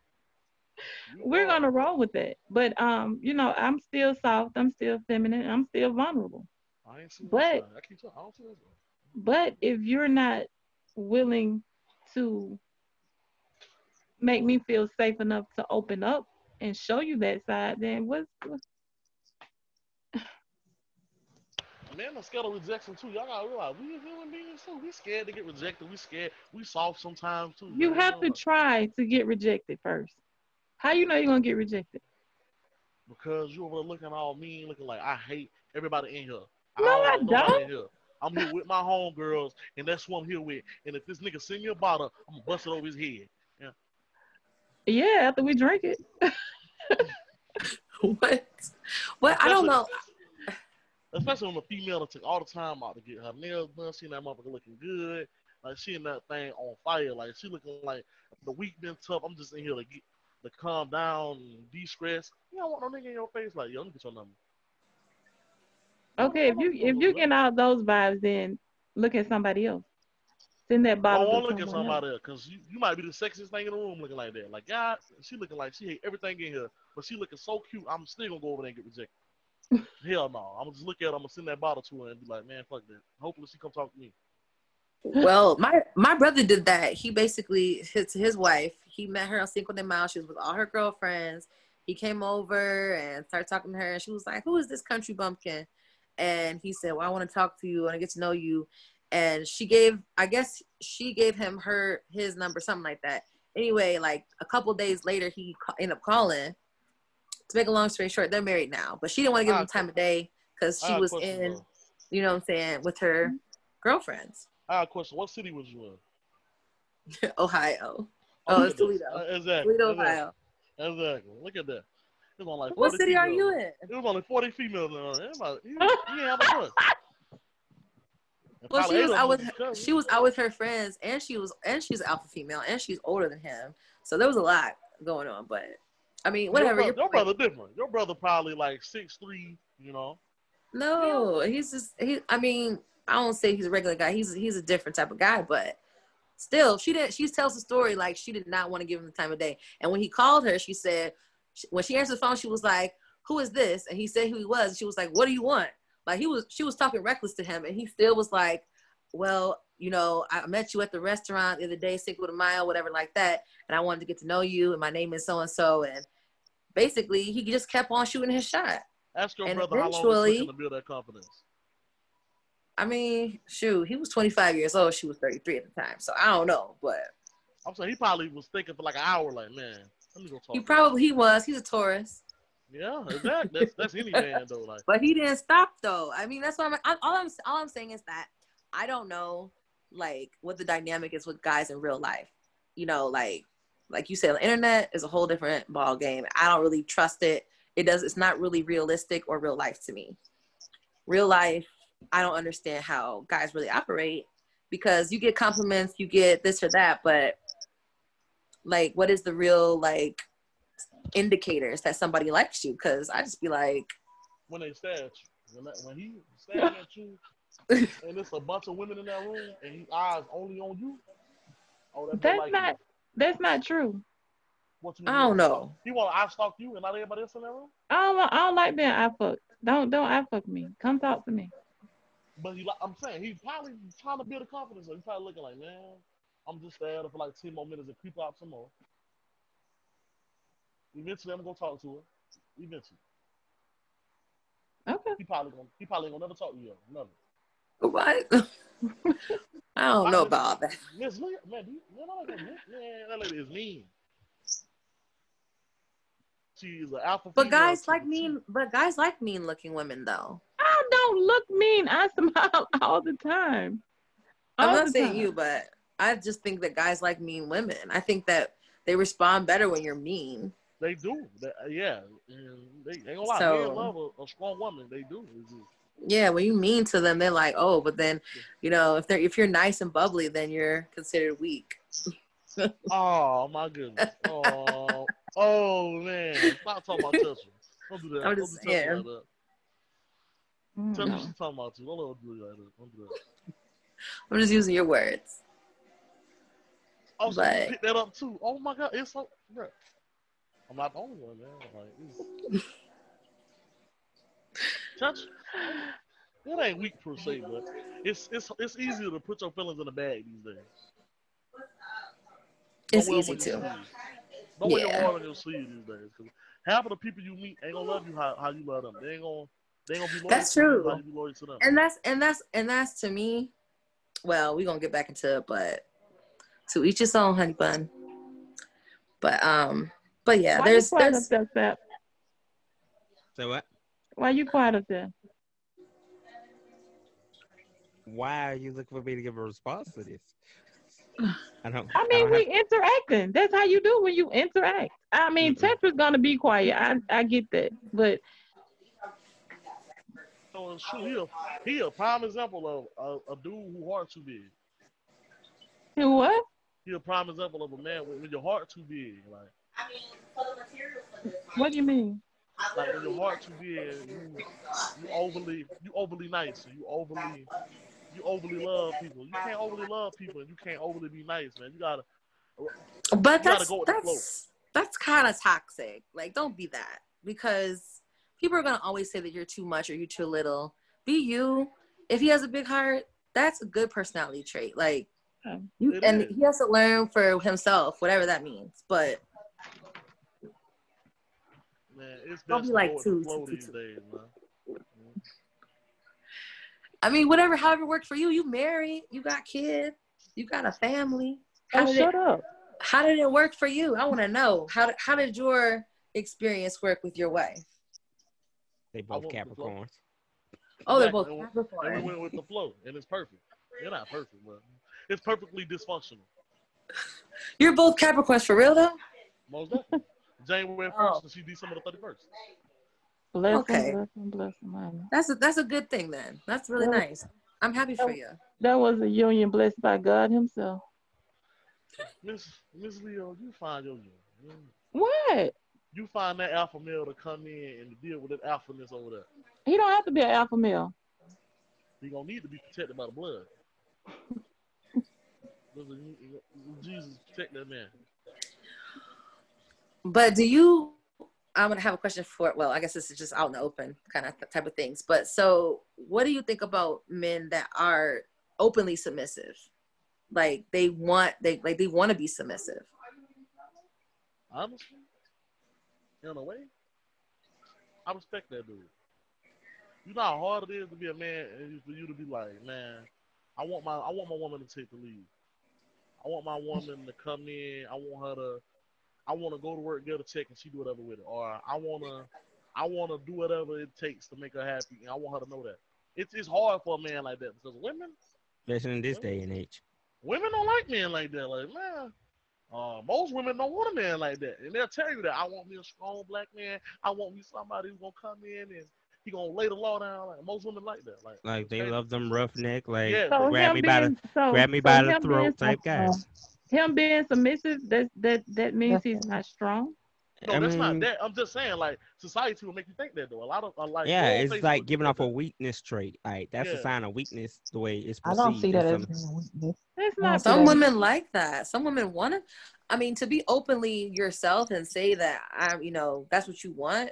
You we're gonna roll with that. But um, you know, I'm still soft. I'm still feminine. I'm still vulnerable. I ain't seen but-. I keep. I don't see that. But if you're not willing to make me feel safe enough to open up and show you that side, then what's, what's Man, I'm scared of rejection too. Y'all gotta realize we human beings too. We scared to get rejected. We scared. We soft sometimes too. you man. have to try to get rejected first. How you know you're gonna get rejected? because you over there looking all mean, looking like I hate everybody in here. No, I nobody don't. here. I'm here with my homegirls, and that's who I'm here with. And if this nigga send me a bottle, I'm gonna bust it over his head. Yeah, after we drink it. what? What? I don't know. Especially when a female that took all the time out to get her nails done, seeing that motherfucker looking good, like seeing that thing on fire, like she looking like the week been tough. I'm just in here to get to calm down and de-stress. You don't want no nigga in your face like, yo, let me get your number. Okay, if you if you get all those vibes, then look at somebody else. Send that I bottle. don't to look at somebody else because you, you might be the sexiest thing in the room looking like that. Like, God, she looking like she hate everything in here, but she looking so cute. I'm still gonna go over there and get rejected. Hell no. I'm gonna just look at her. I'm gonna send that bottle to her and be like, man, fuck that. Hopefully she come talk to me. Well, my my brother did that. He basically his his wife. He met her on Cinco de Mayo. She was with all her girlfriends. He came over and started talking to her, and she was like, "Who is this country bumpkin?" And he said, "Well, I want to talk to you. I want to get to know you." And she gave, I guess, she gave him her his number, something like that. Anyway, like a couple days later, he ca- ended up calling. To make a long story short, they're married now, but she didn't want to give him Ah, time of day because she got was question, in, you know what I'm saying, with her girlfriends. I got a question. What city was you in? Ohio. Oh, it's Toledo. Uh, exactly. Toledo. Ohio. Exactly. Look at that. It was only like What 40 city are you in? It was only 40 females in there. Everybody- You, you ain't have a choice. And Well, she was out with her, she was out with her friends, and she was and she's alpha female, and she's older than him. So there was a lot going on. But I mean, whatever. Your, brother, your brother different. Your brother probably like six three. You know. no, he's just he. I mean, I don't say he's a regular guy. He's he's a different type of guy, but still, she didn't. She tells the story like she did not want to give him the time of day. And when he called her, she said when she answered the phone, she was like, "Who is this?" And he said who he was. She was like, "What do you want?" Like he was, she was talking reckless to him, and he still was like, "Well, you know, I met you at the restaurant the other day, Cinco de Mayo, whatever like that, and I wanted to get to know you, and my name is so and so." And basically, he just kept on shooting his shot. Ask your And brother how long it took to build that confidence. I mean, shoot, he was 25 years old. She was 33 at the time, so I don't know, but I'm saying he probably was thinking for like an hour. Like, man, let me go talk. he probably he was. He's a Taurus. Yeah, exactly. That's that's any man though. Like But he didn't stop though. I mean, that's what I'm, I'm all I'm all I'm saying is that I don't know like what the dynamic is with guys in real life. You know, like like you said, the internet is a whole different ball game. I don't really trust it. It does. It's not really realistic or real life to me. Real life, I don't understand how guys really operate because you get compliments, you get this or that, but like, what is the real like indicators that somebody likes you? Because I just be like, when they stab you, when, when he stabbing at you, and it's a bunch of women in that room, and his eyes only on you. Oh, that That's like not You. that's not true. What you I don't know. He want to eye stalk you and not everybody else in that room. I don't I don't like being eye fucked. Don't don't eye fuck me. Come talk to me. But he, like I'm saying, he's probably trying to build a confidence. So he's probably looking like, man, I'm just there for like 10 more minutes and creep out some more. Eventually, I'm gonna talk to her. Eventually, Okay. he probably gonna, he probably ain't gonna never talk to you. Never. what? I don't know about all that. Miss Lee, man, do you, man, like that. Miss- Man, that lady is mean. She's is an alpha. But guys to like the mean, T. but guys like mean looking women though. I don't look mean. I smile all the time. I'm not the saying time. you, but I just think that guys like mean women. I think that they respond better when you're mean. They do. They, yeah. And they ain't gonna lie. So- Men love a, a strong woman. They do. It's just- Yeah, when you mean to them, they're like, oh, but then, you know, if they're if you're nice and bubbly, then you're considered weak. Oh my goodness. Oh, oh man. Stop talking about Tessa. Don't do that. I'm Don't just do Tessa saying. like that. Mm. Tell me she's talking about you. Don't let her do that. Don't do that. I'm just using your words. Oh, so But- you picked that up too. Oh my god, it's so bruh. I'm not the only one, man. Like. Touch. It ain't weak per se, but it's it's it's easier to put your feelings in a bag these days. It's Don't wear 'em easy on your to. sleeve. Don't wear your Yeah. heart on your sleeve these days. 'cause half of the people you meet ain't gonna love you how, how you love them. They ain't gonna they ain't gonna be loyal That's to you true. how you be loyal to them. And that's and that's and that's to me. Well, we're gonna get back into it, but to each his own, honey bun. But um, but yeah, Why there's you quiet there's up there, Say what? Why you quiet up there? Why are you looking for me to give a response to this? I don't. I mean, don't we have- interacting. That's how you do when you interact. I mean. Mm-hmm. Tetra's gonna be quiet. I I get that, but So it's true. He a, he a prime example of a, a dude who heart too big. He what? He a prime example of a man when, when your heart too big. Like What do you mean? like when your heart too big, you you overly you overly nice. You overly you overly love people. You can't overly love people and you can't overly be nice, man. You gotta but You gotta that's go with the flow. that's that's kind of toxic. Like, don't be that because people are gonna always say that you're too much or you're too little. Be you. If he has a big heart, that's a good personality trait. Like you, and is. he has to learn for himself, whatever that means. But man, it's Don't best be like go two, flow two, two, these two. days, man. I mean, whatever, however worked for you. You married, you got kids, you got a family. How Oh, did shut it? up. How did it work for you? I want to know how. Did, how did your experience work with your wife? They both went the. Capricorns. Oh, they're both Capricorns. we- we went with the flow, and it's perfect. They're not perfect, but it's perfectly dysfunctional. You're both Capricorns for real though. Most definitely. January first, Oh. and she December the thirty first. Bless Okay. him, bless him, bless him, honey. That's a that's a good thing then. That's really Yeah. nice. I'm happy for you. That was a union blessed by God Himself. Miss Miss Leo, you find your you, What? you find that alpha male to come in and deal with that alphaness over there. He don't have to be an alpha male. He gonna need to be protected by the blood. Listen, you- you- Jesus protect that man. But do you? I'm gonna have a question for. Well, I guess this is just out in the open kind of type of things. But so, what do you think about men that are openly submissive? Like they want they like they want to be submissive. Honestly, in a way, I respect that dude. You know how hard it is to be a man and for you to be like, man, I want my I want my woman to take the lead. I want my woman to come in. I want her to. I want to go to work, get a check, and she do whatever with it. Or I want to. I want to do whatever it takes to make her happy, and I want her to know that. It's it's hard for a man like that because women Especially in this day and age. women don't like men like that. Like man, uh, most women don't want a man like that, and they'll tell you that I want me a strong black man. I want me somebody who's gonna come in and he gonna lay the law down. Like most women like that. Like Like they love them roughneck, like Yeah. So grab me by the so- grab me so by the throat type some- guys. Him being submissive, that that that means he's not strong. No, I that's not mean, that. I'm just saying, like society will make you think that though. A lot of uh, like Yeah, it's Facebook like giving think off a weakness trait. Like that's a sign of weakness. The way it's perceived. I don't see that in as some- weakness. It's not. Some that. women like that. Some women want to. I mean, to be openly yourself and say that I'm, you know, that's what you want.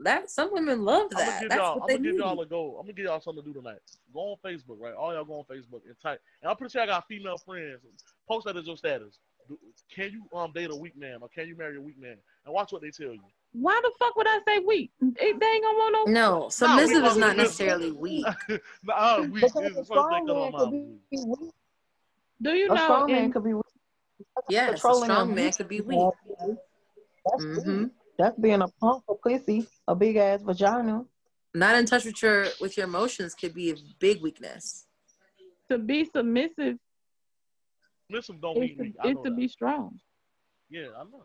That some women love I'm gonna that. give That's y'all. what I'm gonna give y'all a go. I'm gonna give y'all something to do tonight. Go on Facebook, right? All y'all go on Facebook and type. And I'm pretty sure I got female friends. Post that as your status. Can you um date a weak man or can you marry a weak man? And watch what they tell you. Why the fuck would I say weak? They, they ain't gonna want no. No, submissive we is not necessarily weak. nah, weak is the first thing that man come could out. be weak. Do you A know? strong man could be weak. Yes, a strong man could be weak. That's hmm weak. That's being a punk for pussy, a big ass vagina. Not in touch with your with your emotions could be a big weakness. to be submissive Submissive don't is mean to, weak. I to that. be strong. Yeah, I know.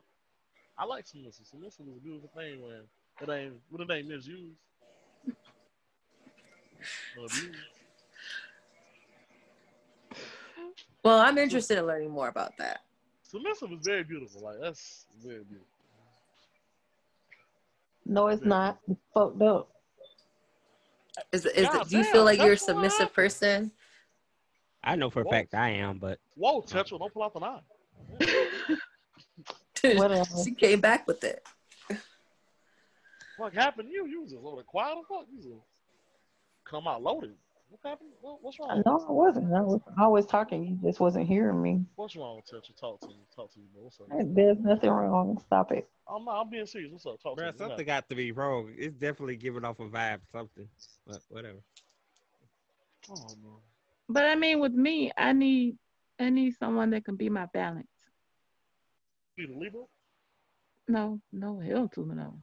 I like submissive. Submissive is a beautiful thing when it ain't when it ain't misused. Well, I'm interested in learning more about that. Submissive is very beautiful. Like that's very beautiful. No, it's not. It's fucked up. Is is God do you damn, feel like you're a submissive happened. person? I know for a Whoa. fact I am, but Whoa, Tetra, don't pull out the knife. Whatever. she came back with it. What happened to you? You was just on the quiet as fuck. You was come out loaded. What happened? What, what's wrong? No, I wasn't. I was always talking. You just wasn't hearing me. What's wrong, with Tetra? Talk to me. Talk to me, bro. What's up? There's nothing wrong. Stop it. I'm not. I'm being serious. What's up? Talk to me. What something got to be wrong. It's definitely giving off a vibe, something. But whatever. Oh no. But I mean, with me, I need I need someone that can be my balance. You the Libra? No, no, hell to me no.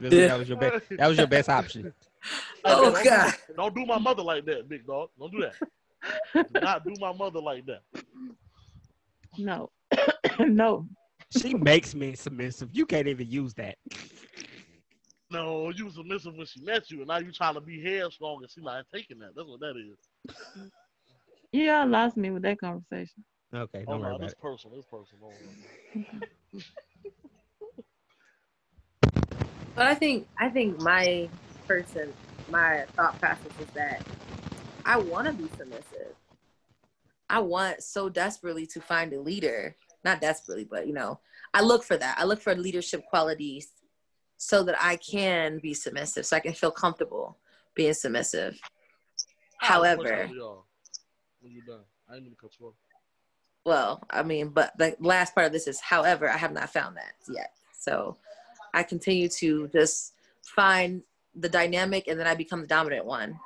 Really, that was your best. That was your best option. Oh, don't, God. Don't do my mother like that, big dog. Don't do that. do not do my mother like that. No, no. She makes me submissive. You can't even use that. No, you was submissive when she met you, and now you trying to be headstrong, and she not taking that. That's what that is. Yeah, lost me with that conversation. Okay, Oh don't worry no, about this it. personal. This personal. Don't. But I think I think my person, my thought process is that I want to be submissive. I want so desperately to find a leader. Not desperately, but you know, I look for that. I look for leadership qualities so that I can be submissive, so I can feel comfortable being submissive. I have a However, question for y'all when you're done, I ain't mean to cut you off. well, I mean, but the last part of this is, however, I have not found that yet. So I continue to just find the dynamic, and then I become the dominant one,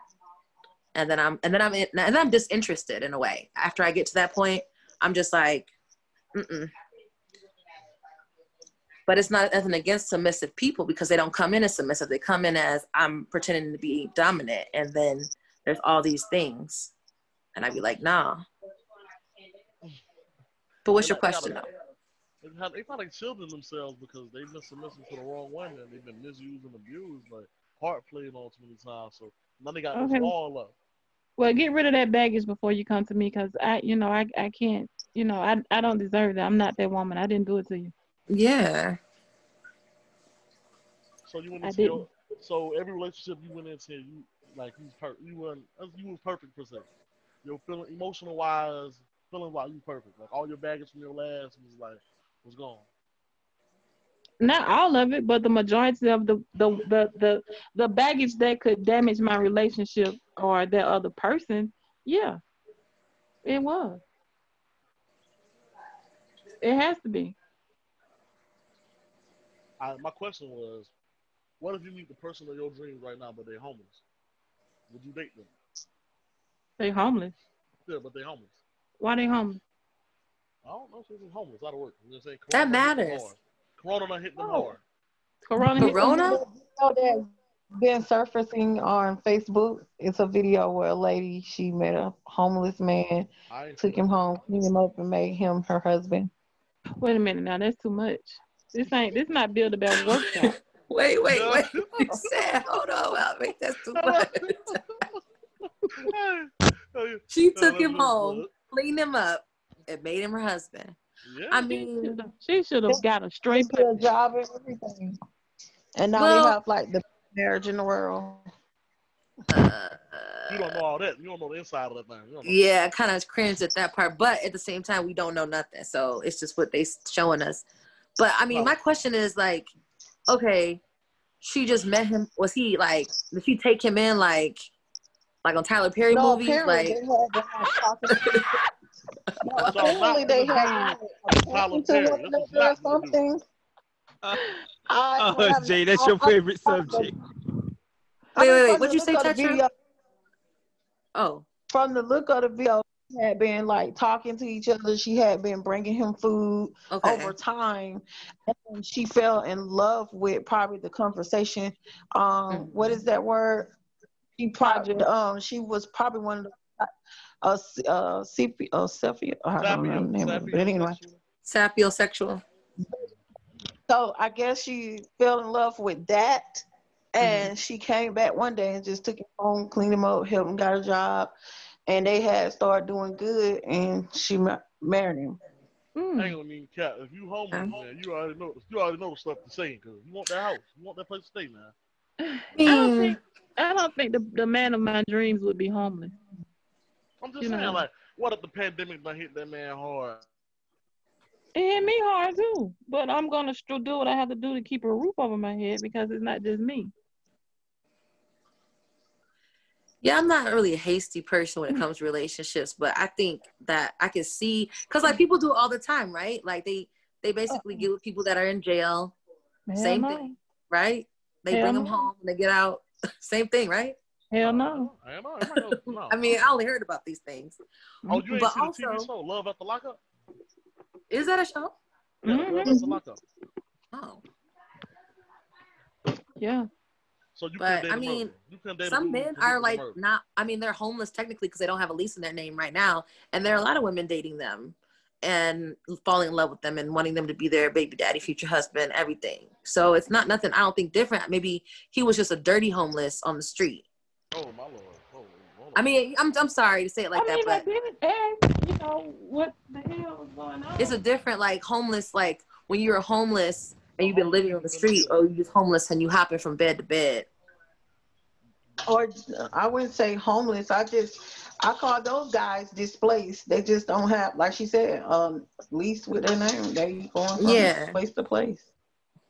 and then I'm and then I'm in, and then I'm disinterested in a way. After I get to that point, I'm just like, mm. But it's not nothing against submissive people because they don't come in as submissive. They come in as I'm pretending to be dominant, and then there's all these things, and I'd be like, nah. But what's your question though? They have- They probably children themselves because they've been submissive to the wrong one and they've been misused and abused, like heart played on too many times. So now they got Okay. this all up. Well, get rid of that baggage before you come to me, cause I, you know, I, I can't, you know, I, I don't deserve that. I'm not that woman. I didn't do it to you. Yeah. So you went I into your, so every relationship you went into, you like you was per, you were you was perfect per se. Your feeling emotional wise, feeling wise, you perfect. Like all your baggage from your last was like was gone. Not all of it, but the majority of the, the, the, the, the baggage that could damage my relationship or that other person, yeah, it was. It has to be. I, my question was, what if you meet the person of your dreams right now, but they're homeless? Would you date them? They homeless. Yeah, but they're homeless. Why they homeless? I don't know if they're homeless. Out of work. I'm just saying, That Corona done matters. Corona done hit them Oh. hard. Corona. hit them. Corona? know oh, that's been surfacing on Facebook. It's a video where a lady she met a homeless man, I took him home, cleaned him up, and made him her husband. Wait a minute now. That's too much. This ain't. This not Build a Bear workshop. Wait, wait, wait. You said, hold on, Albert. That's too much. Hey, She took him home, cleaned him up, and made him her husband. Yeah. I mean, She should have got a straight. Get a job and everything. And now Well- they have like the best marriage in the world. uh, you don't know all that. You don't know the inside of that thing. You don't know. yeah, kind of cringe at that part, but at the same time, we don't know nothing, so it's just what they showing us. But I mean, Well- my question is like, okay, she just met him. Was he like? Did she take him in like, like on Tyler Perry No, movies? apparently Like, they had to have talking. No, apparently they had Tyler Perry. one This is another or not what something. I Oh, have- Jay, that's I- your favorite subject. Wait, wait, wait, what'd you say, of Tetra? oh, From the look of the video, they had been like talking to each other. She had been bringing him food okay. over time, and she fell in love with probably the conversation. Um, what is that word? She probably um she was probably one of the uh uh CP uh Cephia, I don't know the name but anyway. Sapiosexual. So I guess she fell in love with that. And she came back one day and just took him home, cleaned him up, helped him got a job, and they had started doing good. And she ma- married him. I Mm. ain't gonna need cap. If you homeless, Okay. man, you already know. You already know the stuff to say. Cause you want that house. You want that place to stay, man. I don't Hmm. think. I don't think the the man of my dreams would be homeless. I'm just You saying, know. like, what if the pandemic done hit that man hard? It hit me hard too, but I'm gonna still do what I have to do to keep a roof over my head because it's not just me. Yeah, I'm not really a hasty person when it comes to relationships, but I think that I can see because like people do all the time, right? Like they they basically get with people that are in jail, Hell Same no. thing. right? They Hell bring them no. home and they get out. Same thing, right? Hell no. I don't know. Everybody knows- no. I mean, I only heard about these things. oh, you ain't but seen the TV also- show Love at the Lockup? Is that a show? Yeah, Mhm. Love at the Lockup. Oh, Yeah. So you But, couldn't date I a mean. You couldn't date a some men are like murder. not. I mean, they're homeless technically because they don't have a lease in their name right now, and there are a lot of women dating them and falling in love with them and wanting them to be their baby daddy, future husband, everything. So it's not nothing. I don't think different. Maybe he was just a dirty homeless on the street. Oh my lord. Oh, hold I mean, I'm I'm sorry to say it like I mean, that, I but didn't ask, you know, what the hell was going on. it's a different like homeless. Like when you're homeless and you've been living on the street, oh, or you're just homeless and you hopping from bed to bed. Or I wouldn't say homeless. I just I call those guys displaced. They just don't have, like she said, um, lease with their name. They going from Yeah. place to place.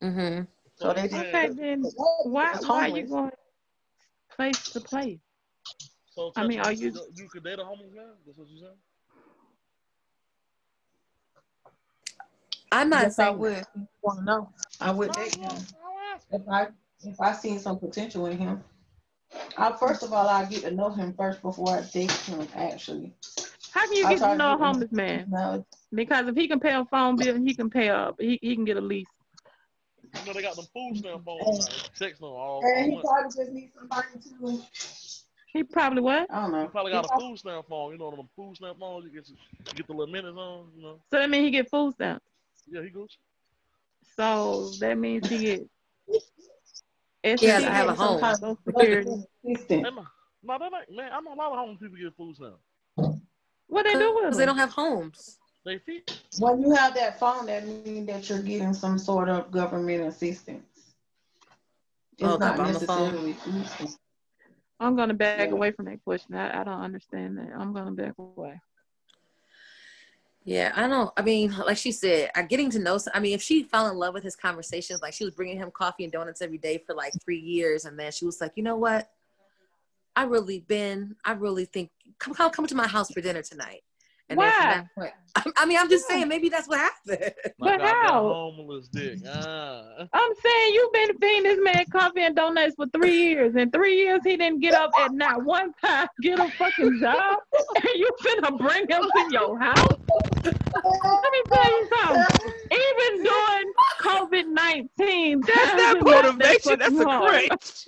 Mm-hmm. So they just saying- okay, then why why are you going place to place? So, I mean, are you- you could date a homeless man? That's what you saying? I'm not Yes, I saying would. Want to know? I would date him if I if I seen some potential in him. I first of all, I get to know him first before I date him. Actually, How can you get to to know a get him- homeless man? no, Because if he can pay a phone bill, he can pay a he, he can get a lease. You know they got them food stamp phones now. Text them all, and all he month. probably just needs somebody to. He probably what? I don't know. You probably got a food stamp phone. You know them food stamp phones. You get you get the little minutes on. You know. So that means he get food stamps. Yeah, he goes. So that means he get. He has to have a home. kind Social of Security. no, no, that man. I know a lot of homeless people get food stamps. What they do with because they don't have homes. They feed. When you have that phone, that means that you're getting some sort of government assistance. It's oh, Okay, not but on the phone. necessarily food. I'm gonna back Yeah. away from that question. I, I don't understand that. I'm gonna back away. Yeah, I don't. I mean, like she said, I getting to know. I mean, if she fell in love with his conversations, like she was bringing him coffee and donuts every day for like three years, and then she was like, you know what? I really been. I really think come come come to my house for dinner tonight. And then from Why? that point, I, I mean, I'm just saying, maybe that's what happened. But goddamn how? Homeless dick. Ah. I'm saying you've been feeding this man coffee and donuts for three years. In three years, he didn't get up at not one time, get a fucking job, and you finna bring him to your house. Let me tell you something. Even during COVID 19, That's not motivation. That's a crutch.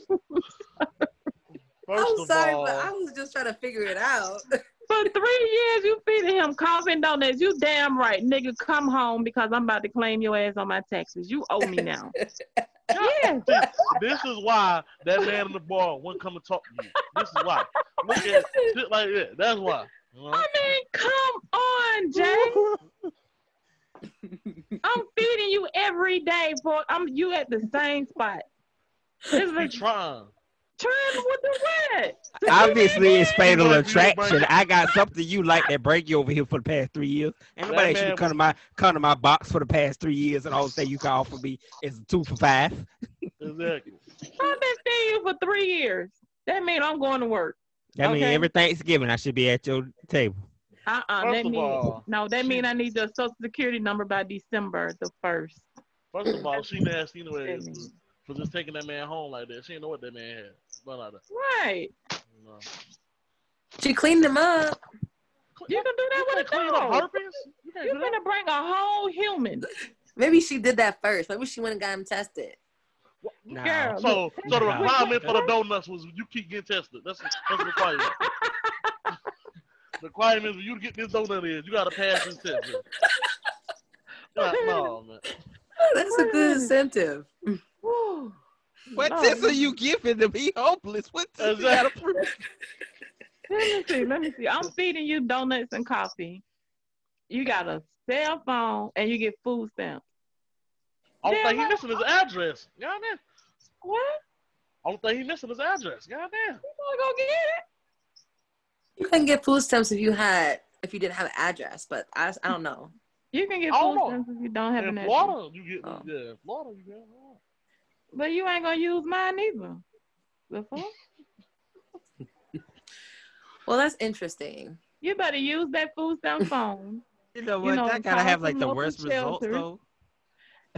First I'm of sorry, all, but I was just trying to figure it out. For three years, you feeding him coffee donuts. You damn right, nigga. Come home because I'm about to claim your ass on my taxes. You owe me now. yeah. this is why that man in the bar wouldn't come and talk to you. This is why. Look at shit like that. That's why. I mean, come on, Jay. I'm feeding you every day for I'm you at the same spot. This is trying. Trying with the what? Obviously, it's fatal Like, you don't attraction. I got something you like that bring you over here for the past three years. Ain't That nobody actually man come to my come to my box for the past three years, and all thing you can offer me is two for five. Exactly. I've been feeding you for three years. That means I'm going to work. I mean, Okay. every Thanksgiving I should be at your table. Uh-uh. First that of mean all, no, that means I need the social security number by December the first. First of all, she nasty anyway That for, mean- for just taking that man home like that. She didn't know what that man had. But out of, Right. you know. She cleaned them up. You can do that You with a clean up dog. herpes. You can't You're gonna bring a whole human. Maybe she did that first. Maybe she went and got him tested. Nah. Girl, So, so the requirement for the donuts was you keep getting tested. That's that's the requirement. the requirement for you to get this donut in, you gotta pass this test. man. Yeah, no, man. That's a good incentive. Whew. What No, test are you giving to be hopeless? What test you gotta prove? Let me see. Let me see. I'm feeding you donuts and coffee. You got a cell phone and you get food stamps. Only Damn thing he right. missing is address. Goddamn. What? Only thing he missing his address. Goddamn. You wanna go get it? You couldn't get food stamps if you had if you didn't have an address, but I, I don't know. You can get food stamps if you don't have In an address. Florida, you get Oh. yeah. Florida, you get. But you ain't gonna use mine either. The fuck? Well, that's interesting. You better use that food stamp phone. You know You what? know, that gotta have like the local worst results though.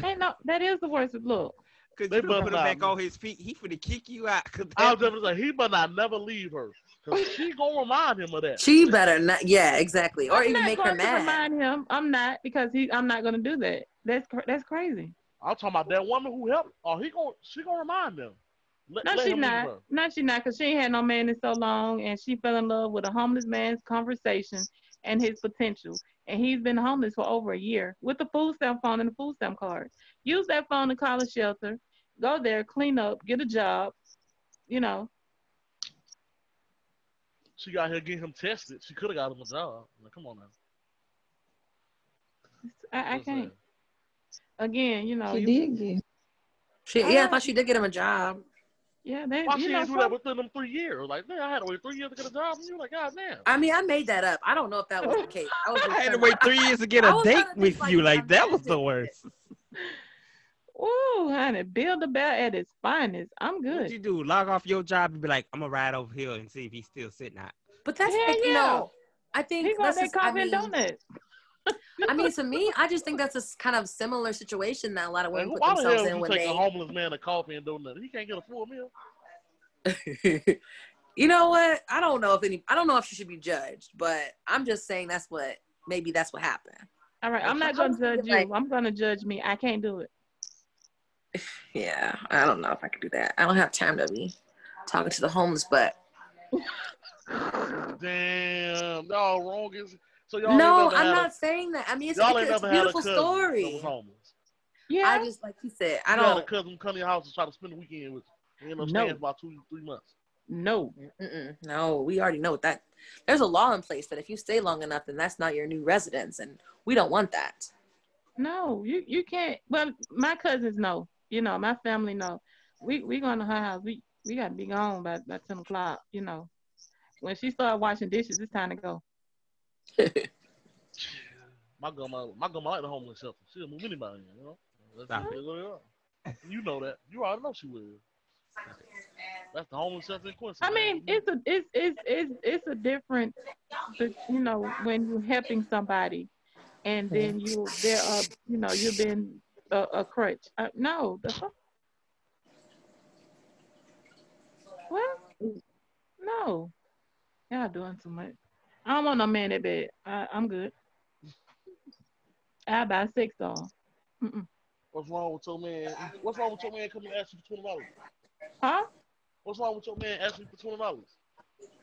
Ain't no that is the worst look. Cause They you better put him back on his feet. He finna kick you out. 'cause I was just like, he better not never leave her. Cause she gonna remind him of that. She better not. Yeah, exactly. Or I'm even not make her going to mad. remind him. I'm not because he. I'm not gonna do that. That's cr- that's crazy. I'm talking about that woman who helped. Oh, he gonna she gonna remind them. Let, No, let she not. No, she not, because she ain't had no man in so long, and she fell in love with a homeless man's conversation and his potential. And he's been homeless for over a year with the food stamp phone and the food stamp card. Use that phone to call a shelter. Go there, clean up, get a job. You know, She got here getting him tested. She could have got him a job. Like, come on now. I, I can't. saying. Again, you know, She you, did get. She, yeah, I thought she did get him a job. yeah, they, Why you she know, didn't do that within them three years? Like, man, I had to wait three years to get a job. And you're like, God damn. I mean, I made that up. I don't know if that was the case. I, was I had to wait three years to get a date trying to think, with like, you. Like that was the worst. Ooh, honey, build a bear at its finest. I'm good. What good. you do? Log off your job and be like, I'm gonna ride over here and see if he's still sitting out. But that's Hell like, you yeah. know, I He think want that's that just, I coffee and mean, donuts. I mean, to me, I just think that's a kind of similar situation that a lot of Like, women put why the hell themselves would in you when take a homeless man a coffee and do nothing. He can't get a full meal. you know what? I don't know if any. I don't know if she should be judged, but I'm just saying that's what maybe that's what happened. All right, I'm not gonna was thinking, judge you. like- I'm gonna judge me. I can't do it. Yeah, I don't know if I could do that. I don't have time to be talking to the homeless, but Damn, y'all wrong. Is so y'all no, ain't I'm had not saying that. I mean, it's, a, y'all it's, ain't it's a never had a beautiful that story. was homeless. Yeah, I just like you said, I You had a don't. cousin come to your house and try to spend the weekend with you. You end up No. staying for about two, three months. no. Mm-mm, no, we already know that. There's a law in place that if you stay long enough, then that's not your new residence, and we don't want that. No, you you can't. Well, my cousins know. You know, my family know. We we going to her house. We we got to be gone by by ten o'clock. You know, when she started washing dishes, it's time to go. My grandma, my grandma like the homeless shelter. She'll move anybody, in, you know. That's Stop that's what are. You know that. You already know she will. That's the homeless shelter in Quincy. I man. mean, it's a it's it's it's it's a different. You know, when you're helping somebody, and then you there are you know you've been a, a crutch. Uh, no, the fuck. What? No, y'all doing too much. I don't want no man in bed. I, I'm good. I buy sex doll. What's wrong with your man? What's wrong with your man coming to ask you for twenty dollars? Huh? What's wrong with your man asking you for twenty dollars?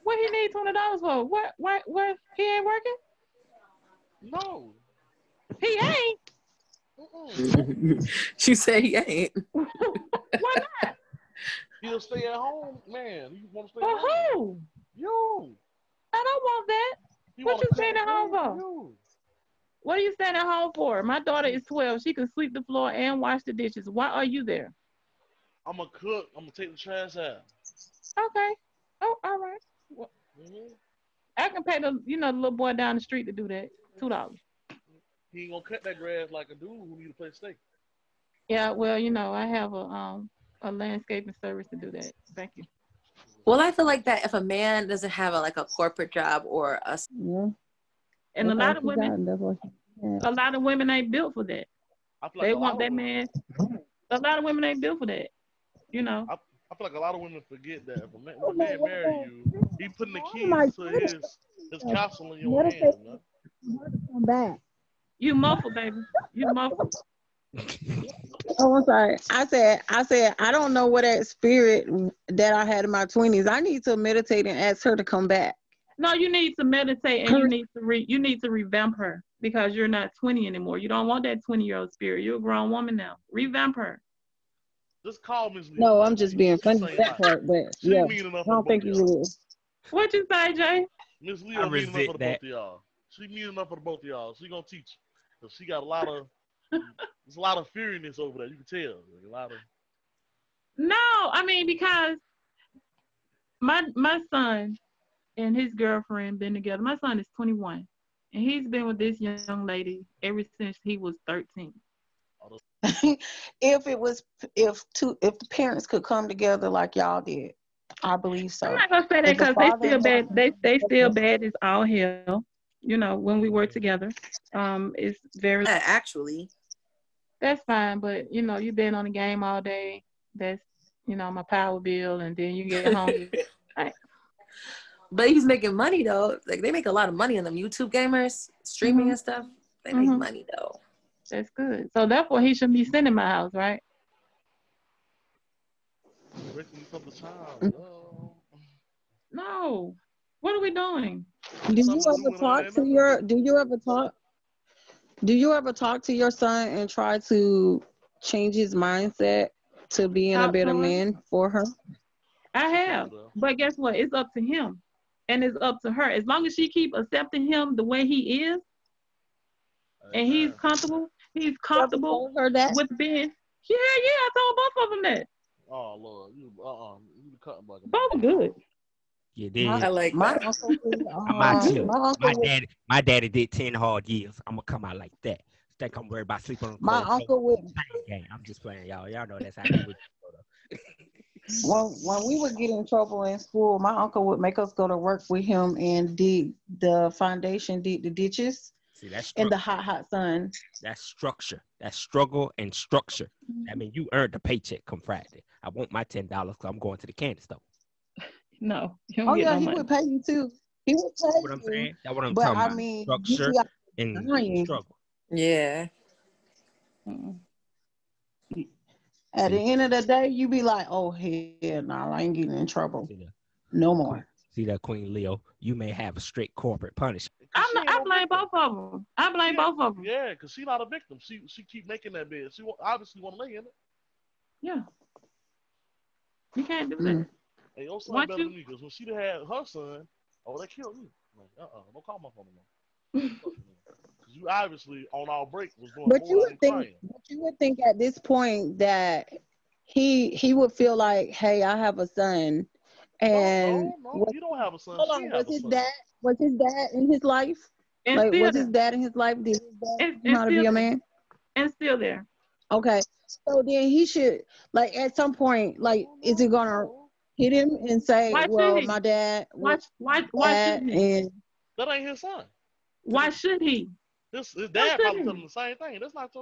What he need twenty dollars for? What? What? What? He ain't working. No. He ain't. Mm-mm. she said he ain't. Why not? He'll stay at home, man. You want to stay For at home? who? You. I don't want that. He What you staying at home for? What are you staying at home for? My daughter is twelve. She can sweep the floor and wash the dishes. Why are you there? I'm gonna cook. I'm gonna take the trash out. Okay. Oh, all right. hmm I can pay the you know the little boy down the street to do that. Two dollars. He ain't gonna cut that grass like a dude who need to play steak. Yeah, well, you know, I have a um a landscaping service to do that. Thank you. Well, I feel like that if a man doesn't have a like a corporate job or a Yeah. And a lot of women and that's all she had. a lot of women ain't built for that. Like They want that women- man. A lot of women ain't built for that. You know. I feel like a lot of women forget that if a man, when a man marry you, he putting the Oh my keys to his his castle in your Let her hands. say- Man. Come back. You muffled, baby. You muffled. Oh, I'm sorry. I said, I said, I don't know what that spirit that I had in my twenties. I need to meditate and ask her to come back. No, you need to meditate and you need to re you need to revamp her because you're not 20 anymore. You don't want that 20 year old spirit. You're a grown woman now. Revamp her. Just call Miss No, I'm just being funny Say with that that. part, but yeah, I don't think you of y'all. will. What you say, Jay? Miss Lee I mean enough for the both of y'all. She mean enough for the both of y'all. She gonna teach. Cause she got a lot of there's a lot of feariness over there. You can tell. Like, a lot of No, I mean because my my son and his girlfriend been together. My son is 21, and he's been with this young lady ever since he was 13. if it was, if two, if the parents could come together like y'all did, I believe so. I'm not gonna say that If the because they father still bad. They they still bad as all hell. You know when we work together, um, it's very actually. That's fine. But you know you've been on the game all day. That's you know my power bill, and then you get home. But he's making money though. Like they make a lot of money on them YouTube gamers, streaming Mhm. and stuff. They make Mhm. money though. that's good. So therefore he shouldn't be sitting in my house, right? wasting each other's time. No. What are we doing? Do you Something to do ever talk to your? Do you ever talk? Do you ever talk to your son and try to change his mindset to being a Talk to better man for her? I have. But guess what? It's up to him. And it's up to her. As long as she keep accepting him the way he is and he's comfortable, he's comfortable her that? with being Yeah, yeah, I told both of them that. Oh Lord, you uh uh you the cutting bucket. Both good. You did. I like My that. my uh, too. my uncle, My was- daddy, my daddy did ten hard years. I'm gonna come out like that. Think I'm worried about sleeping on the my floor. uncle would Game. I'm just playing, y'all. Y'all know that's how he would. when when we would get in trouble in school, my uncle would make us go to work with him and dig the foundation, dig the ditches See, that's in the hot, hot sun. that's structure. That's struggle and structure. I mean, you earned the paycheck come Friday. I want my ten dollars because I'm going to the candy store. No, you Oh yeah, no he money. would pay you too. He would pay That's what I'm you. That's what I'm but talking I about. mean, structure you see, and dying. struggle. Yeah. Mm-mm. at the end of the day, you be like, oh hell, no, I ain't getting in trouble See no more. See that, Queen Leo? You may have a strict corporate punishment. I'm not, I blame both of them. I blame Yeah. both of them. Yeah, cause she not a victim. She she keep making that bed. She obviously want to lay in it. Yeah. You can't do that. Mm. Hey, your son Once better you- than me. Cause when she done had her son, oh, that killed me. Like, uh, uh don't call my phone no more. Cause you obviously on our break was doing But you would think, crying. but you would think at this point that he he would feel like, hey, I have a son, and no, no, no, was, you don't have a son. hold on, was his son. dad was his dad in his life? And like, still was his dad in his life? Did his dad And- know how to be still a man? And still there. Okay, so then he should like at some point, like, is he gonna hit him and say, Why well, my dad Why was why why shouldn't he? and That ain't his son. Why should he? This his Why dad probably shouldn't tell he? him the same thing. That's not your